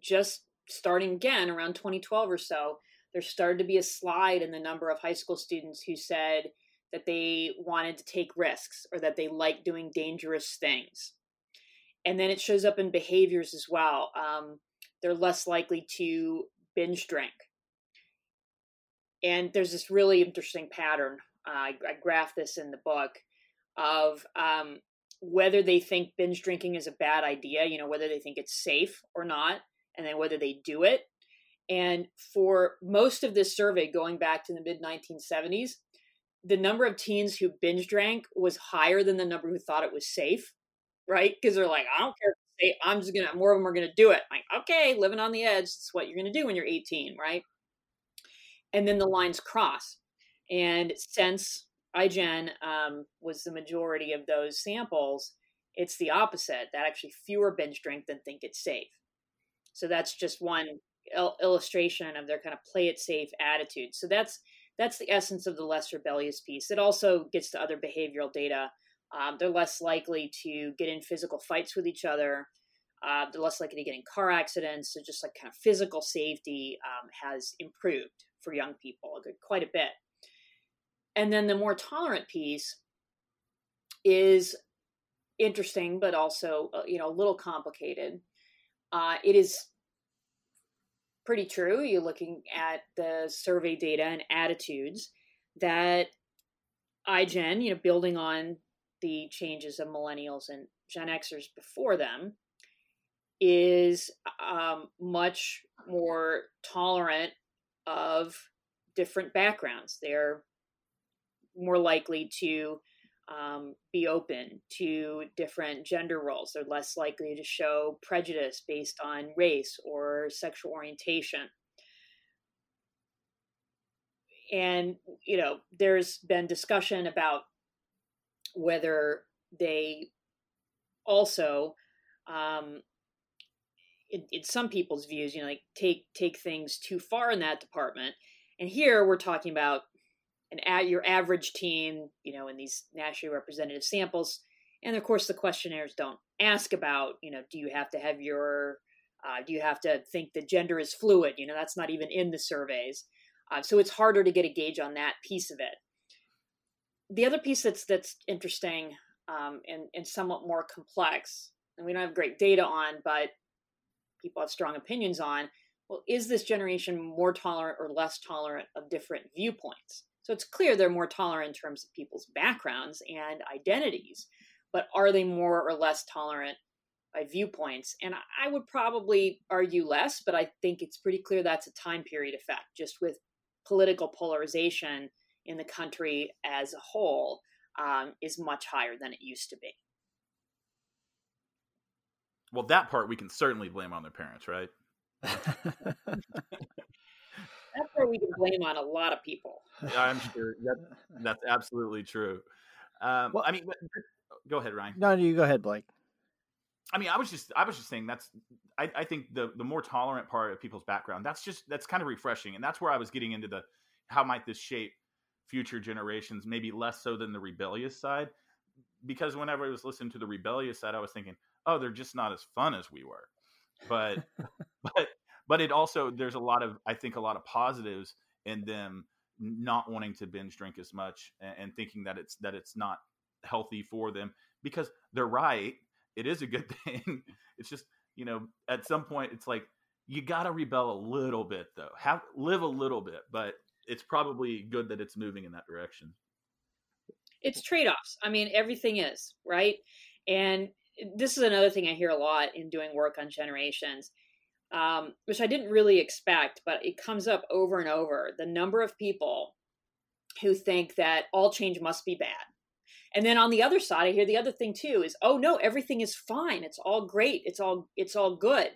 Speaker 5: just starting again around 2012 or so, there started to be a slide in the number of high school students who said that they wanted to take risks or that they like doing dangerous things. And then it shows up in behaviors as well. Um, they're less likely to binge drink. And there's this really interesting pattern. Uh, I, I graph this in the book of um, whether they think binge drinking is a bad idea, you know, whether they think it's safe or not and then whether they do it. And for most of this survey, going back to the mid 1970s, the number of teens who binge drank was higher than the number who thought it was safe, right? Because they're like, I don't care I'm just gonna, more of them are gonna do it. Like, okay, living on the edge, it's what you're gonna do when you're 18, right? And then the lines cross. And since iGen um, was the majority of those samples, it's the opposite that actually fewer binge drink than think it's safe. So that's just one il- illustration of their kind of play it safe attitude. So that's that's the essence of the less rebellious piece. It also gets to other behavioral data. Um, they're less likely to get in physical fights with each other. Uh, they're less likely to get in car accidents. So just like kind of physical safety um, has improved for young people quite a bit. And then the more tolerant piece is interesting, but also uh, you know a little complicated. Uh, it is pretty true. You're looking at the survey data and attitudes that iGen, you know, building on the changes of millennials and Gen Xers before them, is um, much more tolerant of different backgrounds. They're more likely to um, be open to different gender roles. They're less likely to show prejudice based on race or sexual orientation. And, you know, there's been discussion about whether they also, um, in, in some people's views, you know, like take take things too far in that department. And here we're talking about an at your average teen, you know, in these nationally representative samples. And of course, the questionnaires don't ask about, you know, do you have to have your, uh, do you have to think that gender is fluid? You know, that's not even in the surveys. Uh, so it's harder to get a gauge on that piece of it. the other piece that's that's interesting um, and and somewhat more complex, and we don't have great data on, but people have strong opinions on. Well, is this generation more tolerant or less tolerant of different viewpoints? So it's clear they're more tolerant in terms of people's backgrounds and identities, but are they more or less tolerant by viewpoints? And I would probably argue less, but I think it's pretty clear that's a time period effect, just with political polarization in the country as a whole um, is much higher than it used to be.
Speaker 4: Well, that part we can certainly blame on their parents, right?
Speaker 5: that's where we can blame on a lot of people.
Speaker 4: Yeah, I'm sure that, that's absolutely true. Um, well, I mean, go ahead, Ryne.
Speaker 3: No, you go ahead, Blake.
Speaker 4: I mean, I was just, I was just saying that's, I, I think the the more tolerant part of people's background, that's just, that's kind of refreshing, and that's where I was getting into the, how might this shape future generations, maybe less so than the rebellious side, because whenever I was listening to the rebellious side, I was thinking, oh, they're just not as fun as we were, but, but but it also there's a lot of I think a lot of positives in them not wanting to binge drink as much and, and thinking that it's that it's not healthy for them because they're right. It is a good thing. it's just you know at some point it's like you got to rebel a little bit though. Have live a little bit, but it's probably good that it's moving in that direction.
Speaker 5: It's trade-offs. I mean, everything is, right? And eh, this is another thing I hear a lot in doing work on generations um, which I didn't really expect, but it comes up over and over. The number of people who think that all change must be bad. And then on the other side, I hear the other thing too is, oh no, everything is fine. It's all great. It's all it's all good.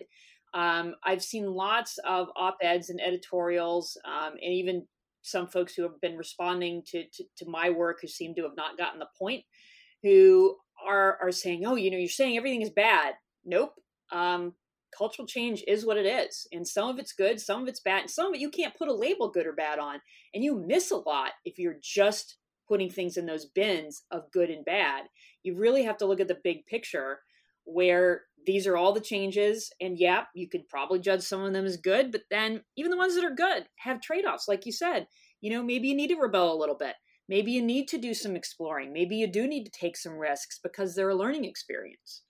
Speaker 5: Um, I've seen lots of op-eds and editorials, um, and even some folks who have been responding to, to, to my work who seem to have not gotten the point, who are are saying, oh, you know, you're saying everything is bad. Nope. Um, cultural change is what it is. And some of it's good, some of it's bad, and some of it you can't put a label good or bad on. And you miss a lot if you're just putting things in those bins of good and bad. You really have to look at the big picture where these are all the changes. And yeah, you could probably judge some of them as good, but then even the ones that are good have trade offs. Like you said, you know, maybe you need to rebel a little bit. Maybe you need to do some exploring. Maybe you do need to take some risks because they're a learning experience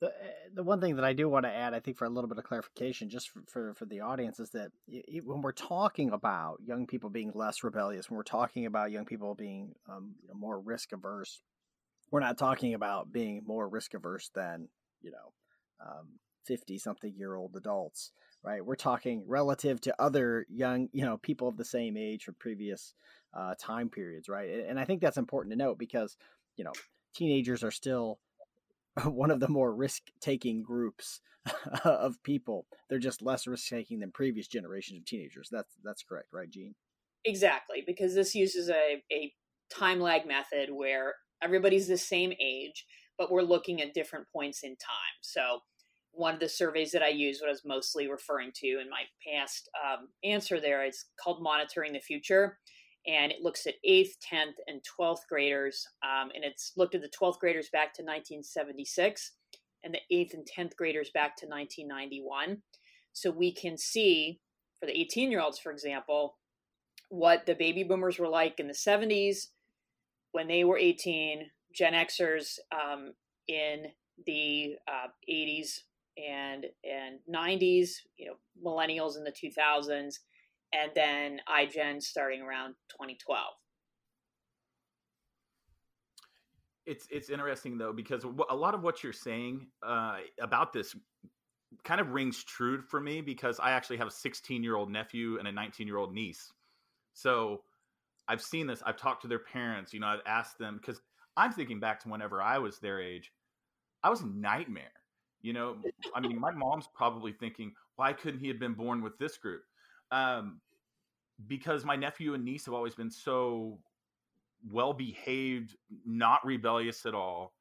Speaker 3: the eh, the one thing that I do want to add, I think, for a little bit of clarification, just for, for, for the audience, is that it, when we're talking about young people being less rebellious, when we're talking about young people being um, more risk averse, we're not talking about being more risk averse than you know fifty um, something year old adults, right? We're talking relative to other young you know people of the same age from previous uh, time periods, right? And I think that's important to note because you know teenagers are still one of the more risk taking groups of people. They're just less risk taking than previous generations of teenagers. That's that's correct, right, Jean?
Speaker 5: Exactly, because this uses a, a time lag method where everybody's the same age, but we're looking at different points in time. So one of the surveys that I use, what I was mostly referring to in my past um, answer there, is called Monitoring the Future and it looks at 8th, 10th, and 12th graders. Um, and it's looked at the 12th graders back to 1976 and the 8th and 10th graders back to 1991. So we can see for the 18 year olds, for example, what the baby boomers were like in the 70s when they were 18, Gen Xers um, in the uh, 80s and and 90s, you know, millennials in the 2000s, and then iGen starting around 2012.
Speaker 4: It's it's interesting though because a lot of what you're saying uh, about this kind of rings true for me because I actually have a 16 year old nephew and a 19 year old niece. So I've seen this. I've talked to their parents. You know, I've asked them because I'm thinking back to whenever I was their age. I was a nightmare. You know, I mean, my mom's probably thinking, why couldn't he have been born with this group? um, because my nephew and niece have always been so well behaved, not rebellious at all.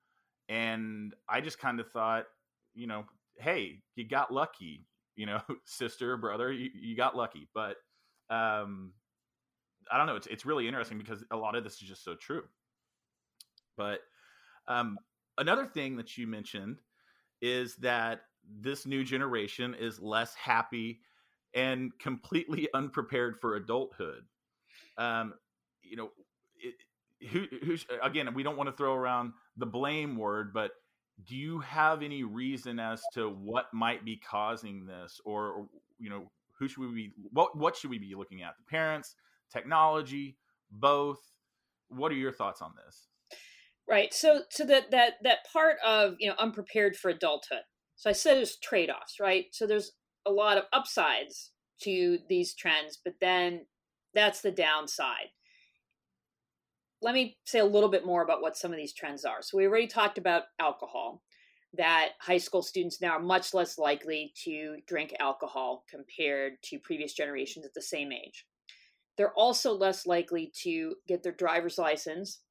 Speaker 4: And I just kind of thought, you know, hey, you got lucky, you know, sister, brother, you, you got lucky. But um, I don't know. It's it's really interesting because a lot of this is just so true. But um, another thing that you mentioned is that this new generation is less happy and completely unprepared for adulthood. Um, you know, who, who again, we don't want to throw around the blame word, but do you have any reason as to what might be causing this, or, or you know, who should we be? What what should we be looking at? The parents, technology, both. What are your thoughts on this?
Speaker 5: Right. So so that that that part of you know unprepared for adulthood. So I said there's trade offs, right? So there's a lot of upsides to these trends, but then that's the downside let me say a little bit more about what some of these trends are. So, we already talked about alcohol, that high school students now are much less likely to drink alcohol compared to previous generations at the same age. They're also less likely to get their driver's license,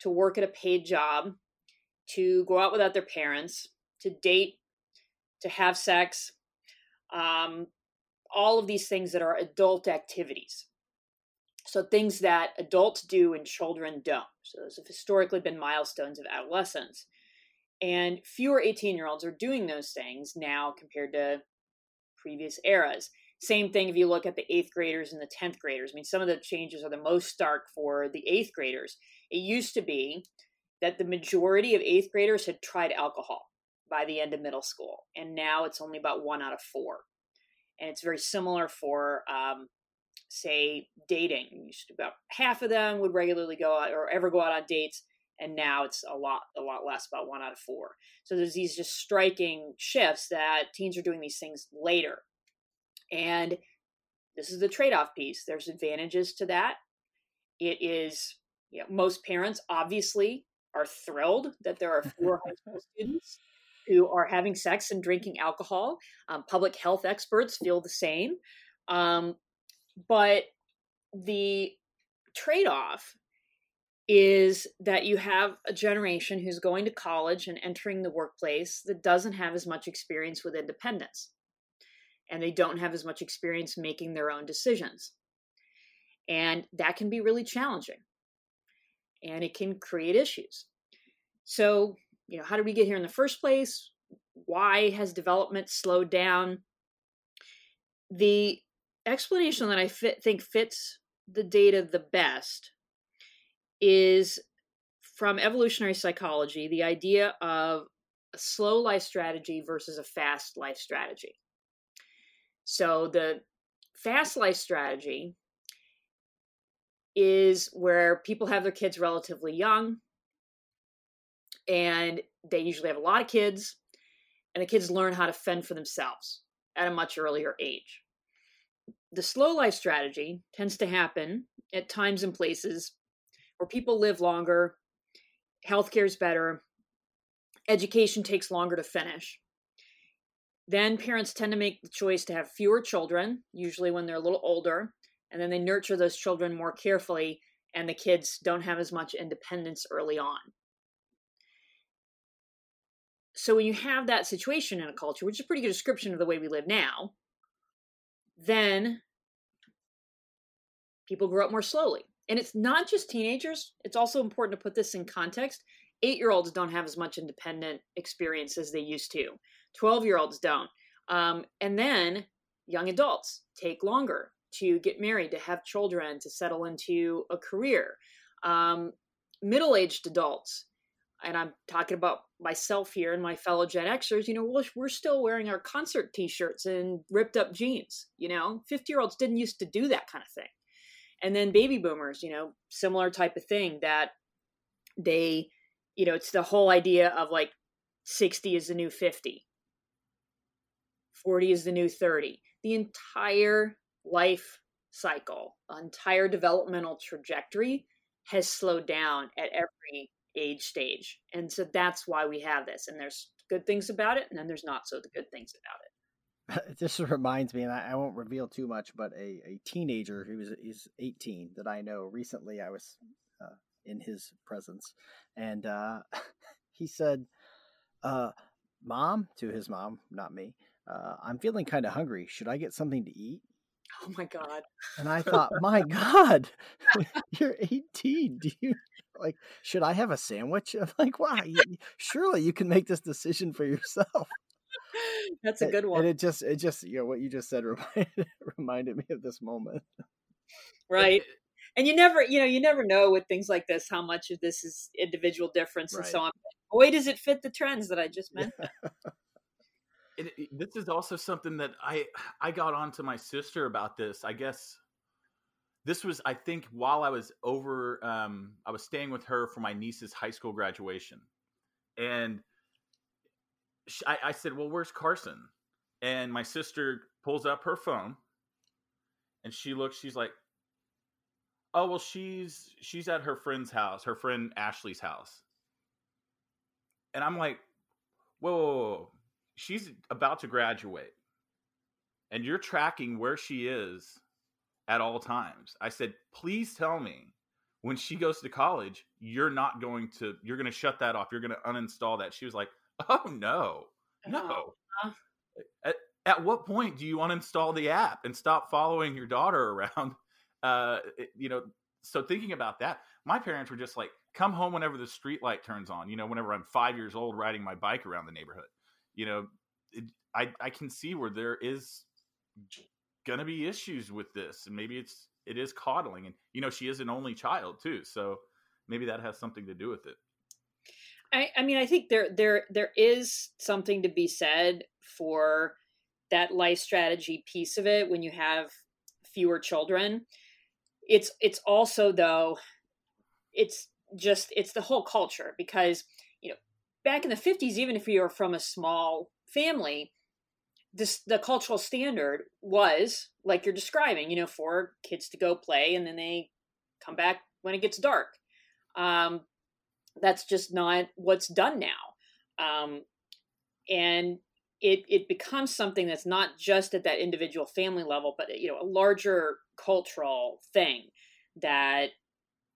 Speaker 5: to work at a paid job, to go out without their parents, to date, to have sex, um, all of these things that are adult activities. So things that adults do and children don't. So those have historically been milestones of adolescence. And fewer 18 year olds are doing those things now compared to previous eras. Same thing if you look at the eighth graders and the 10th graders. I mean, some of the changes are the most stark for the eighth graders. It used to be that the majority of eighth graders had tried alcohol by the end of middle school, and now it's only about one out of four. And it's very similar for um, say dating. About half of them would regularly go out or ever go out on dates and now it's a lot a lot less about one out of four. So there's these just striking shifts that teens are doing these things later. And this is the trade-off piece. There's advantages to that. It is you know, most parents obviously are thrilled that there are fewer high school students who are having sex and drinking alcohol um, public health experts feel the same um, but the trade off is that you have a generation who's going to college and entering the workplace that doesn't have as much experience with independence. And they don't have as much experience making their own decisions. And that can be really challenging. And it can create issues. So, you know, how did we get here in the first place? Why has development slowed down? The explanation that I fit, think fits the data the best is from evolutionary psychology the idea of a slow life strategy versus a fast life strategy. So the fast life strategy is where people have their kids relatively young and they usually have a lot of kids and the kids learn how to fend for themselves at a much earlier age the slow life strategy tends to happen at times and places where people live longer, healthcare is better, education takes longer to finish. Then parents tend to make the choice to have fewer children, usually when they're a little older, and then they nurture those children more carefully, and the kids don't have as much independence early on. So, when you have that situation in a culture, which is a pretty good description of the way we live now, then people grow up more slowly. And it's not just teenagers, it's also important to put this in context. Eight year olds don't have as much independent experience as they used to, 12 year olds don't. Um, and then young adults take longer to get married, to have children, to settle into a career. Um, Middle aged adults, and I'm talking about myself here and my fellow Gen Xers, you know, we're, still wearing our concert t shirts and ripped up jeans. You know, 50 year olds didn't used to do that kind of thing. And then baby boomers you know similar type of thing that they you know it's the whole idea of like 60 is the new 50 40 is the new 30 the entire life cycle entire developmental trajectory has slowed down at every age stage and so that's why we have this and there's good things about it and then there's not so the good things about it
Speaker 3: this reminds me, and I, I, won't reveal too much, but a, a teenager who's was is 18 that I know recently, I was uh, in his presence, and uh, he said, uh, "Mom," to his mom, not me. Uh, I'm feeling kind of hungry. Should I get something to eat?
Speaker 5: Oh my god!
Speaker 3: And I thought, my god, you're 18. Do you like? Should I have a sandwich? I'm like, wow. surely you can make this decision for yourself.
Speaker 5: That's a good one.
Speaker 3: And it just, it just, you know, what you just said reminded, reminded me of this moment.
Speaker 5: Right. and you never you know you never know with things like this how much of this is individual difference right. and so on boy does it fit the trends that i just mentioned
Speaker 4: it, it, eh, this is also something that i i got on to my sister about this i guess this was i think while i was over um i was staying with her for my niece's high school graduation. And she, I, I said well where's carson? And my sister pulls up her phone and she looks she's like oh well she's she's at her friend's house her friend ashley's house. And i'm like whoa, whoa, whoa. she's about to graduate and you're tracking where she is at all times i said please tell me when she goes to college you're not going to you're going to shut that off you're going to uninstall that she was like oh no no uh-huh. at, at what point do you uninstall the app and stop following your daughter around uh, you know, so thinking about that, my parents were just like, come home whenever the street light turns on. You know, whenever I'm five years old riding my bike around the neighborhood. You know, it, I I can see where there is gonna be issues with this, and maybe it's it is coddling, and you know, she is an only child too, so maybe that has something to do with it.
Speaker 5: I, I mean, I think there there there is something to be said for that life strategy piece of it when you have fewer children it's it's also though it's just it's the whole culture because you know back in the 50s even if you were from a small family this the cultural standard was like you're describing you know for kids to go play and then they come back when it gets dark um, that's just not what's done now um, and it it becomes something that's not just at that individual family level, but you know, a larger cultural thing that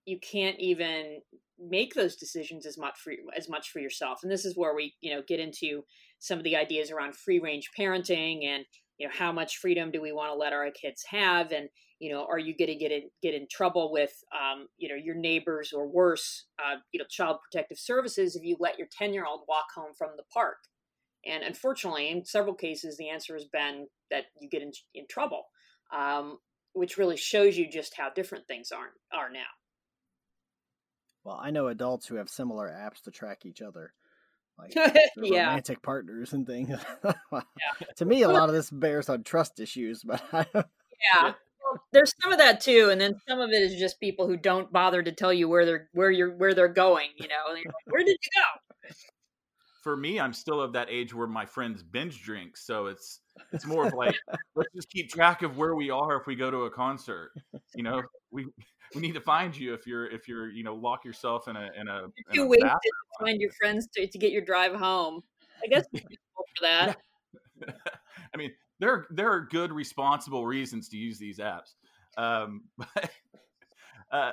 Speaker 5: you can't even make those decisions as much for as much for yourself. And this is where we, you know, get into some of the ideas around free range parenting and you know how much freedom do we want to let our kids have? And you know are you going to get in get in trouble with um, you know your neighbors or worse uh, you know child protective services if you let your 10 year old walk home from the park? And unfortunately, in several cases, the answer has been that you get in, in trouble, um, which really shows you just how different things are are now.
Speaker 3: Well, I know adults who have similar apps to track each other, like
Speaker 5: yeah.
Speaker 3: romantic partners and things. yeah. To me, a lot of this bears on trust issues, but I don't...
Speaker 5: yeah. Well, there's some of that too, and then some of it is just people who don't bother to tell you where they're where you're where they're going. You know, like, where did you go?
Speaker 4: for me, I'm still of that age where my friends binge drink, so it's it's more of like let's just keep track of where we are if we go to a concert. You know, we we need to find you if you're if you're you know lock yourself in a in a.
Speaker 5: You're too wasted to find your friends to, to get your drive home. I guess for that.
Speaker 4: I mean, there there are good responsible reasons to use these apps, um, but uh,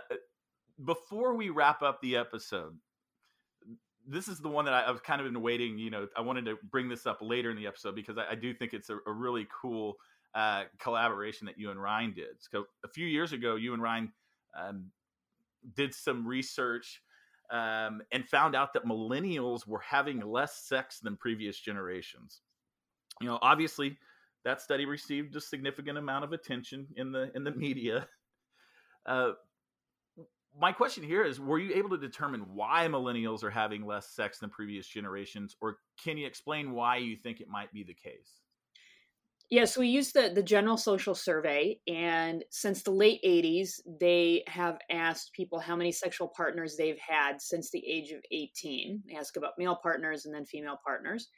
Speaker 4: before we wrap up the episode, this is the one that I, have kind of been waiting. You know, I wanted to bring this up later in the episode because I, I do think it's a, a really cool uh, collaboration that you and Ryne did. So a few years ago, you and Ryne um, did some research um, and found out that millennials were having less sex than previous generations. You know, obviously, that study received a significant amount of attention in the in the media. Uh, my question here is were you able to determine why millennials are having less sex than previous generations or can you explain why you think it might be the case
Speaker 5: yes we used the, the general social survey and since the late 80s they have asked people how many sexual partners they've had since the age of 18 they ask about male partners and then female partners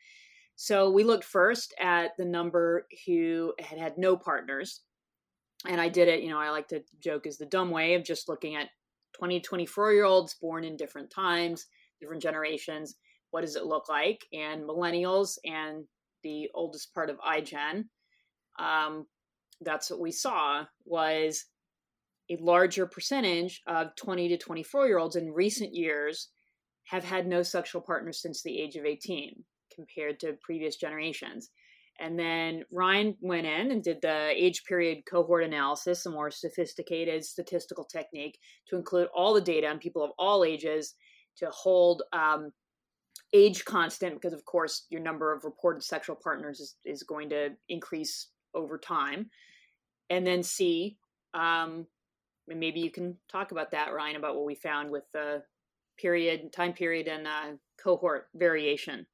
Speaker 5: so we looked first at the number who had had no partners and I did it, you know, I like to joke is the dumb way of just looking at 20, 24 year olds born in different times, different generations. What does it look like? And millennials and the oldest part of iGen, um, that's what we saw was a larger percentage of 20 to 24 year olds in recent years have had no sexual partners since the age of 18 compared to previous generations. And then Ryne went in and did the age period cohort analysis, a more sophisticated statistical technique to include all the data on people of all ages to hold um, age constant, because of course your number of reported sexual partners is, is going to increase over time. And then see um, maybe you can talk about that, Ryne, about what we found with the period, time period, and uh, cohort variation.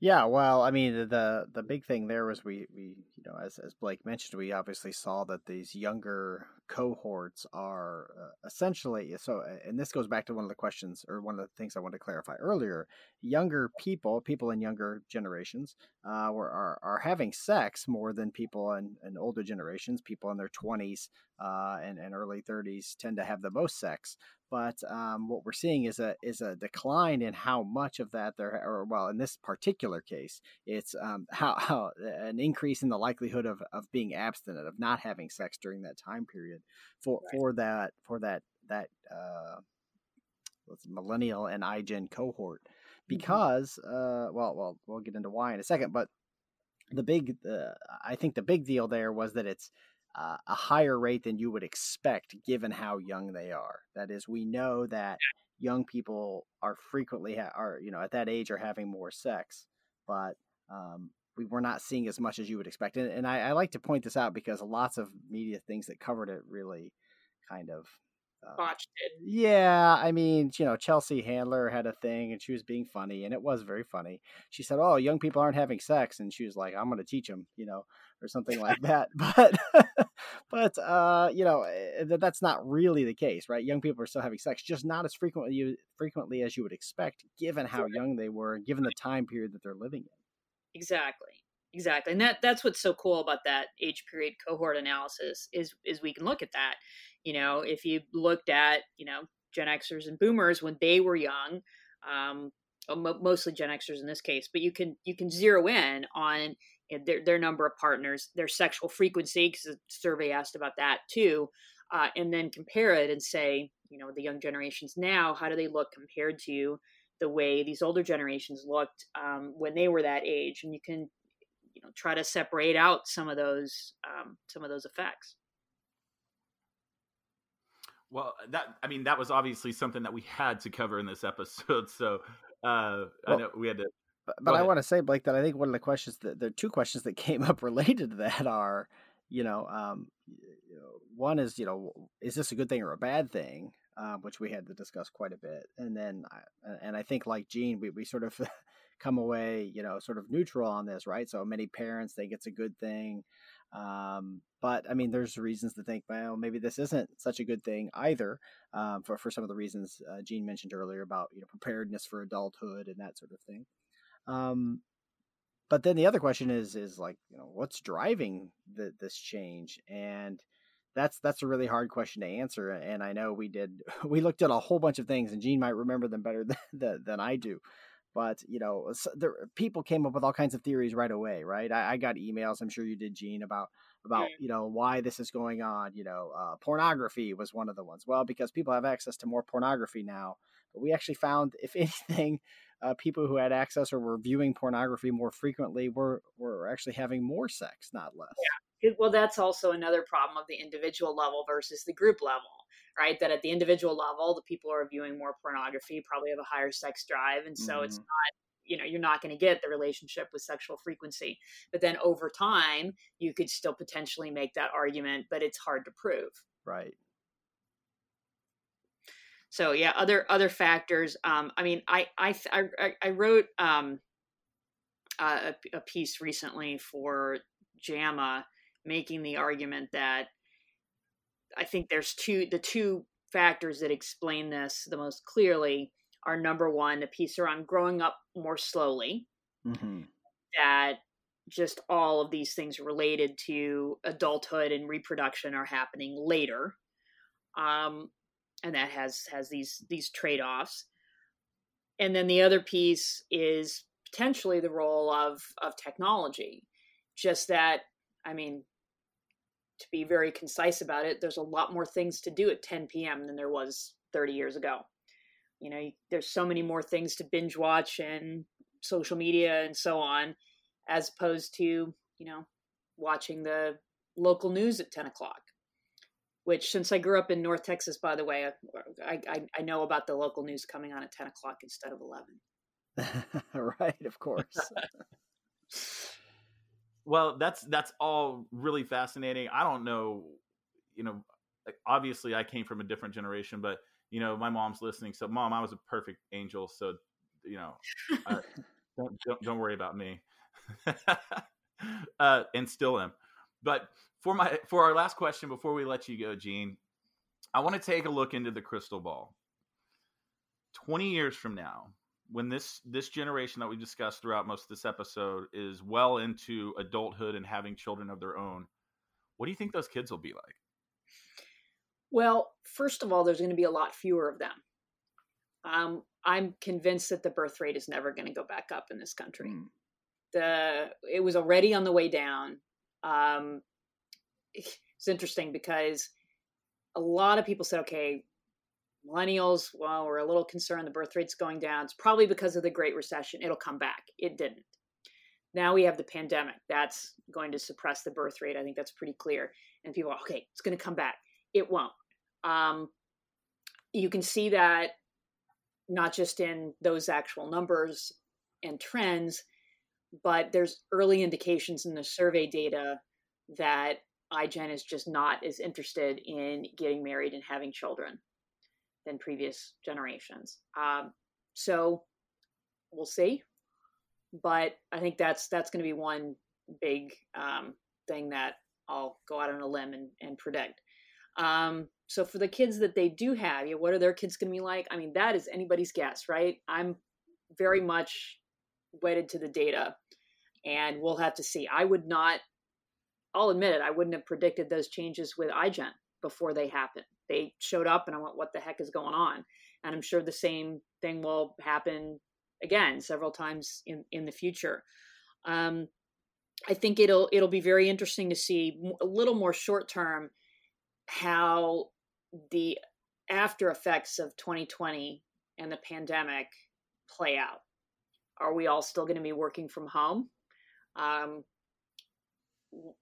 Speaker 3: Yeah, well, I mean, the the big thing there was we we you know as as Blake mentioned, we obviously saw that these younger cohorts are uh, essentially so, and this goes back to one of the questions or one of the things I wanted to clarify earlier. Younger people, people in younger generations, uh, were are are having sex more than people in, in older generations. People in their twenties uh, and and early thirties tend to have the most sex but um, what we're seeing is a is a decline in how much of that there or well in this particular case it's um, how, how an increase in the likelihood of, of being abstinent of not having sex during that time period for right. for that for that that uh, millennial and iGen cohort mm-hmm. because mm-hmm. uh, well well we'll get into why in a second but the big uh, I think the big deal there was that it's uh, a higher rate than you would expect given how young they are. That is, we know that young people are frequently ha- are you know at that age are having more sex, but um, we were not seeing as much as you would expect. And, and I, I, like to point this out because lots of media things that covered it really kind of
Speaker 5: uh, botched it.
Speaker 3: Yeah, I mean, you know, Chelsea Handler had a thing and she was being funny and it was very funny. She said, "Oh, young people aren't having sex," and she was like, "I'm going to teach them," you know, or something like that. But, but uh, you know, eh, that's not really the case, right? Young people are still having sex, just not as frequently frequently as you would expect, given how young they were and given the time period that they're living in.
Speaker 5: Exactly exactly and that that's what's so cool about that age period cohort analysis is is we can look at that you know, if you looked at, you know, Gen Xers and Boomers when they were young, um, mostly Gen Xers in this case, but you can you can zero in on their their number of partners, their sexual frequency, because the survey asked about that too, uh, and then compare it and say, you know, the young generations now, how do they look compared to the way these older generations looked um, when they were that age, and you can, you know, try to separate out some of those um, some of those effects.
Speaker 4: Well, that I mean, that was obviously something that we had to cover in this episode. So uh, well, I know we had to.
Speaker 3: But, but I want to say, Blake, that I think one of the questions that there are two questions that came up related to that are, you know, um, you know, one is, you know, is this a good thing or a bad thing? Uh, which we had to discuss quite a bit, and then, and I think like Jean, we we sort of come away, you know, sort of neutral on this, right? So many parents think it's a good thing. Um, but I mean, there's reasons to think, well, maybe this isn't such a good thing either. Um, for for some of the reasons uh, Jean mentioned earlier about you know preparedness for adulthood and that sort of thing. Um, but then the other question is is like you know what's driving the, this change and that's that's a really hard question to answer and i know we did we looked at a whole bunch of things and Jean might remember them better than, than i do but you know, there, people came up with all kinds of theories right away, right? I, I got emails. I'm sure you did, Jean, about about you know why this is going on. You know, uh, pornography was one of the ones. Well, because people have access to more pornography now. But we actually found, if anything, uh, people who had access or were viewing pornography more frequently were were actually having more sex, not less.
Speaker 5: Yeah. Well, that's also another problem of the individual level versus the group level right? That at the individual level, the people who are viewing more pornography probably have a higher sex drive. And so mm-hmm. it's not, you know, you're not going to get the relationship with sexual frequency. But then over time, you could still potentially make that argument, but it's hard to prove.
Speaker 3: Right.
Speaker 5: So yeah, other other factors. Um, I mean, I I I, I wrote um, a, a piece recently for JAMA, making the argument that I think there's two the two factors that explain this the most clearly are number one, a piece around growing up more slowly. Mm-hmm. That just all of these things related to adulthood and reproduction are happening later. Um, and that has has these these trade-offs. And then the other piece is potentially the role of of technology. Just that I mean, to be very concise about it, there's a lot more things to do at 10 p.m. than there was 30 years ago. You know, there's so many more things to binge watch and social media and so on, as opposed to, you know, watching the local news at 10 o'clock. Which, since I grew up in North Texas, by the way, uh, I, I, I know about the local news coming on at 10 o'clock instead of
Speaker 3: 11. right, of course.
Speaker 4: Well, that's that's all really fascinating. I don't know, you know, obviously I came from a different generation, but you know, my mom's listening. So, mom, I was a perfect angel. So, you know, I, don't, don't, don't worry about me. uh, and still am. But for my for our last question before we let you go, Jean, I want to take a look into the crystal ball. Twenty years from now, when this this generation that we discussed throughout most of this episode is well into adulthood and having children of their own, what do you think those kids will be like?
Speaker 5: Well, first of all, there's going to be a lot fewer of them. Um, I'm convinced that the birth rate is never going to go back up in this country. Mm. The it was already on the way down. Um, it's interesting because a lot of people said, okay, millennials, well, we're a little concerned the birth rate's going down. It's probably because of the Great Recession. It'll come back. It didn't. Now we have the pandemic. That's going to suppress the birth rate. I think that's pretty clear. And people are, okay, it's going to come back. It won't. Um, you can see that not just in those actual numbers and trends, but there's early indications in the survey data that iGen is just not as interested in getting married and having children than previous generations. Um, so we'll see, but I think that's that's going to be one big um, thing that I'll go out on a limb and, and predict. Um, so for the kids that they do have, you know, what are their kids going to be like? I mean, that is anybody's guess, right? I'm very much wedded to the data, and we'll have to see. I would not. I'll admit it. I wouldn't have predicted those changes with iGen before they happen. They showed up, and I went, "What the heck is going on?" And I'm sure the same thing will happen again several times in in the future. Um, I think it'll it'll be very interesting to see a little more short term how the after effects of 2020 and the pandemic play out. Are we all still going to be working from home? Um,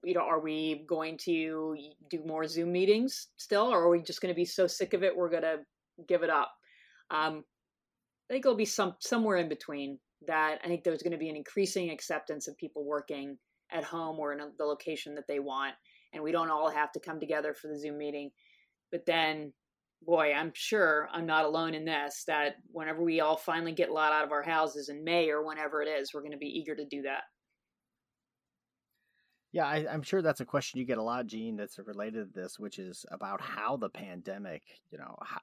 Speaker 5: you know, are we going to do more Zoom meetings still, or are we just going to be so sick of it we're going to give it up? Um, I think it'll be some somewhere in between. That I think there's going to be an increasing acceptance of people working at home or in a, the location that they want, and we don't all have to come together for the Zoom meeting. But then, boy, I'm sure I'm not alone in this that whenever we all finally get a lot out of our houses in May or whenever it is, we're going to be eager to do that.
Speaker 3: Yeah, I, am sure that's a question you get a lot, Jean, that's related to this, which is about how the pandemic, you know, how,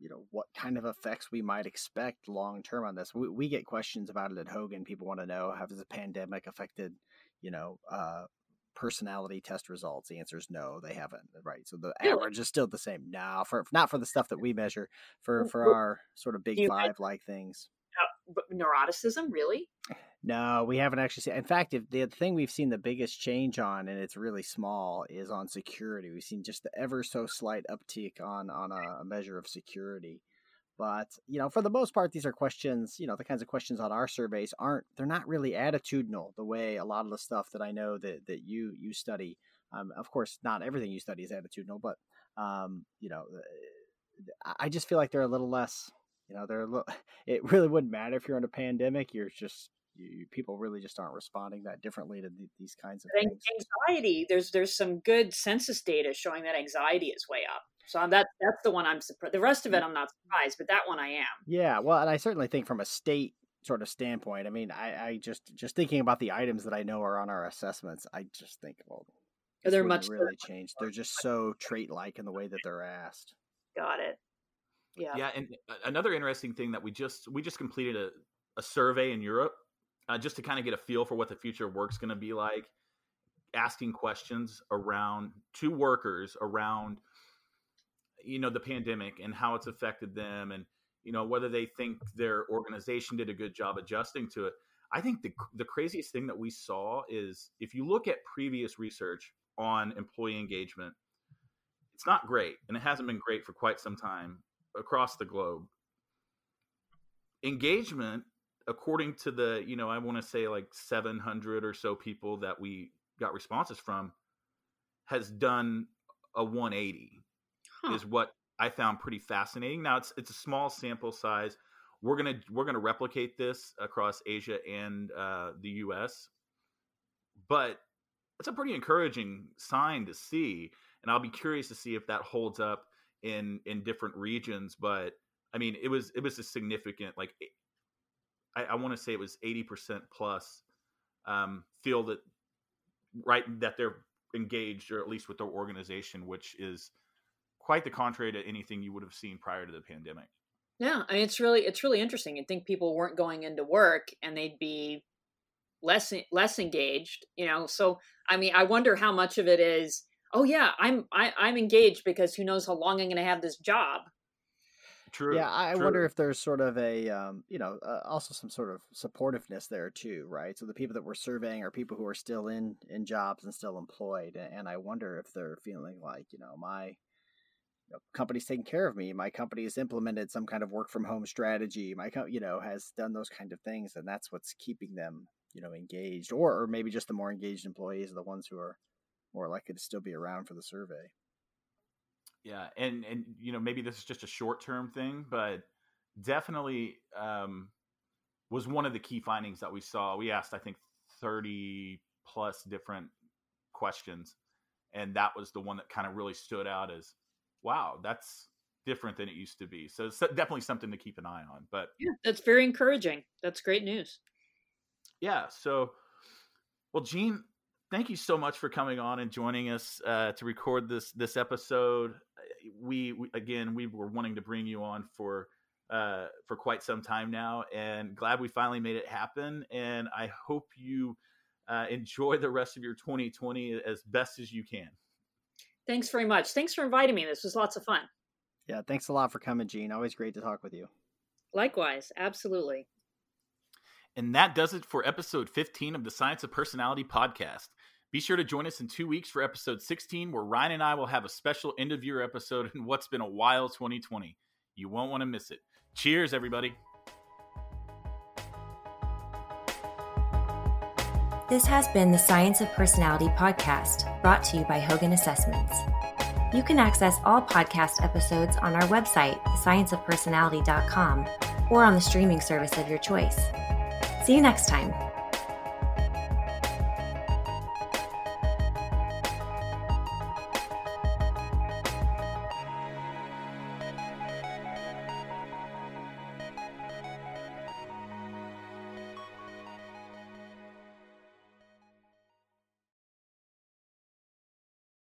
Speaker 3: you know, what kind of effects we might expect long term on this. We, we, get questions about it at Hogan. People want to know how has the pandemic affected, you know, uh, personality test results? The answer is no, they haven't. Right. So the average is still the same. now. for not for the stuff that we measure, for for our sort of big five like things.
Speaker 5: Neuroticism, really?
Speaker 3: No, we haven't actually seen. In fact, if the thing we've seen the biggest change on, and it's really small, is on security. We've seen just the ever so slight uptick on on a, a measure of security. But, you know, for the most part, these are questions, you know, the kinds of questions on our surveys aren't, they're not really attitudinal the way a lot of the stuff that I know that, that you, you study. Um, of course, not everything you study is attitudinal, but, um, you know, uh, I just feel like they're a little less, you know, they're a little, it really wouldn't matter if you're in a pandemic. You're just, you, people really just aren't responding that differently to these kinds of things.
Speaker 5: Anxiety, there's, there's some good census data showing that anxiety is way up. So that that's the one I'm surprised. The rest of it, I'm not surprised, but that one I am.
Speaker 3: Yeah, well, and I certainly think from a state sort of standpoint, I mean, I, I just just thinking about the items that I know are on our assessments, I just think, well,
Speaker 5: they're much
Speaker 3: really changed. They're just so trait like in the way that they're asked.
Speaker 5: Got it. Yeah.
Speaker 4: Yeah, and another interesting thing that we just we just completed a, a survey in Europe uh, just to kind of get a feel for what the future of work's going to be like asking questions around to workers around you know the pandemic and how it's affected them and you know whether they think their organization did a good job adjusting to it i think the the craziest thing that we saw is if you look at previous research on employee engagement it's not great and it hasn't been great for quite some time across the globe engagement according to the you know i want to say like 700 or so people that we got responses from has done a 180 huh. is what I found pretty fascinating. Now it's it's a small sample size. We're gonna we're gonna replicate this across Asia and uh, the U.S., but it's a pretty encouraging sign to see. and I'll be curious to see if that holds up in in different regions. But I mean, it was it was a significant like I, I want to say it was eighty percent plus um, feel that right that they're engaged or at least with their organization, which is quite the contrary to anything you would have seen prior to the pandemic.
Speaker 5: Yeah, I mean it's really it's really interesting. You'd think people weren't going into work and they'd be less less engaged, you know. So I mean, I wonder how much of it is, oh yeah, I'm I, am i am engaged because who knows how long I'm going to have this job.
Speaker 3: True. Yeah, I true. wonder if there's sort of a, um, you know, uh, also some sort of supportiveness there too, right? So the people that we're surveying are people who are still in in jobs and still employed, and I wonder if they're feeling like, you know, my you know, company's taking care of me. My company has implemented some kind of work from home strategy. My, co- you know, has done those kind of things, and that's what's keeping them, you know, engaged. Or, or maybe just the more engaged employees are the ones who are more likely to still be around for the survey.
Speaker 4: Yeah, and and you know maybe this is just a short term thing, but definitely um, was one of the key findings that we saw. We asked, I think, thirty plus different questions, and that was the one that kind of really stood out as wow, that's different than it used to be. So it's definitely something to keep an eye on. But
Speaker 5: yeah, that's very encouraging. That's great news.
Speaker 4: Yeah. So, well, Jean, thank you so much for coming on and joining us uh, to record this this episode. We, we, again, we were wanting to bring you on for uh, for quite some time now, and glad we finally made it happen. And I hope you uh, enjoy the rest of your 2020 as best as you can.
Speaker 5: Thanks very much. Thanks for inviting me. This was lots of fun.
Speaker 3: Yeah, thanks a lot for coming, Jean. Always great to talk with you.
Speaker 5: Likewise, absolutely.
Speaker 4: And that does it for episode 15 of the Science of Personality podcast. Be sure to join us in two weeks for episode 16, where Ryne and I will have a special end of year episode in what's been a wild 2020. You won't want to miss it. Cheers, everybody.
Speaker 2: This has been the Science of Personality podcast, brought to you by Hogan Assessments. You can access all podcast episodes on our website, scienceofpersonality.com, or on the streaming service of your choice. See you next time.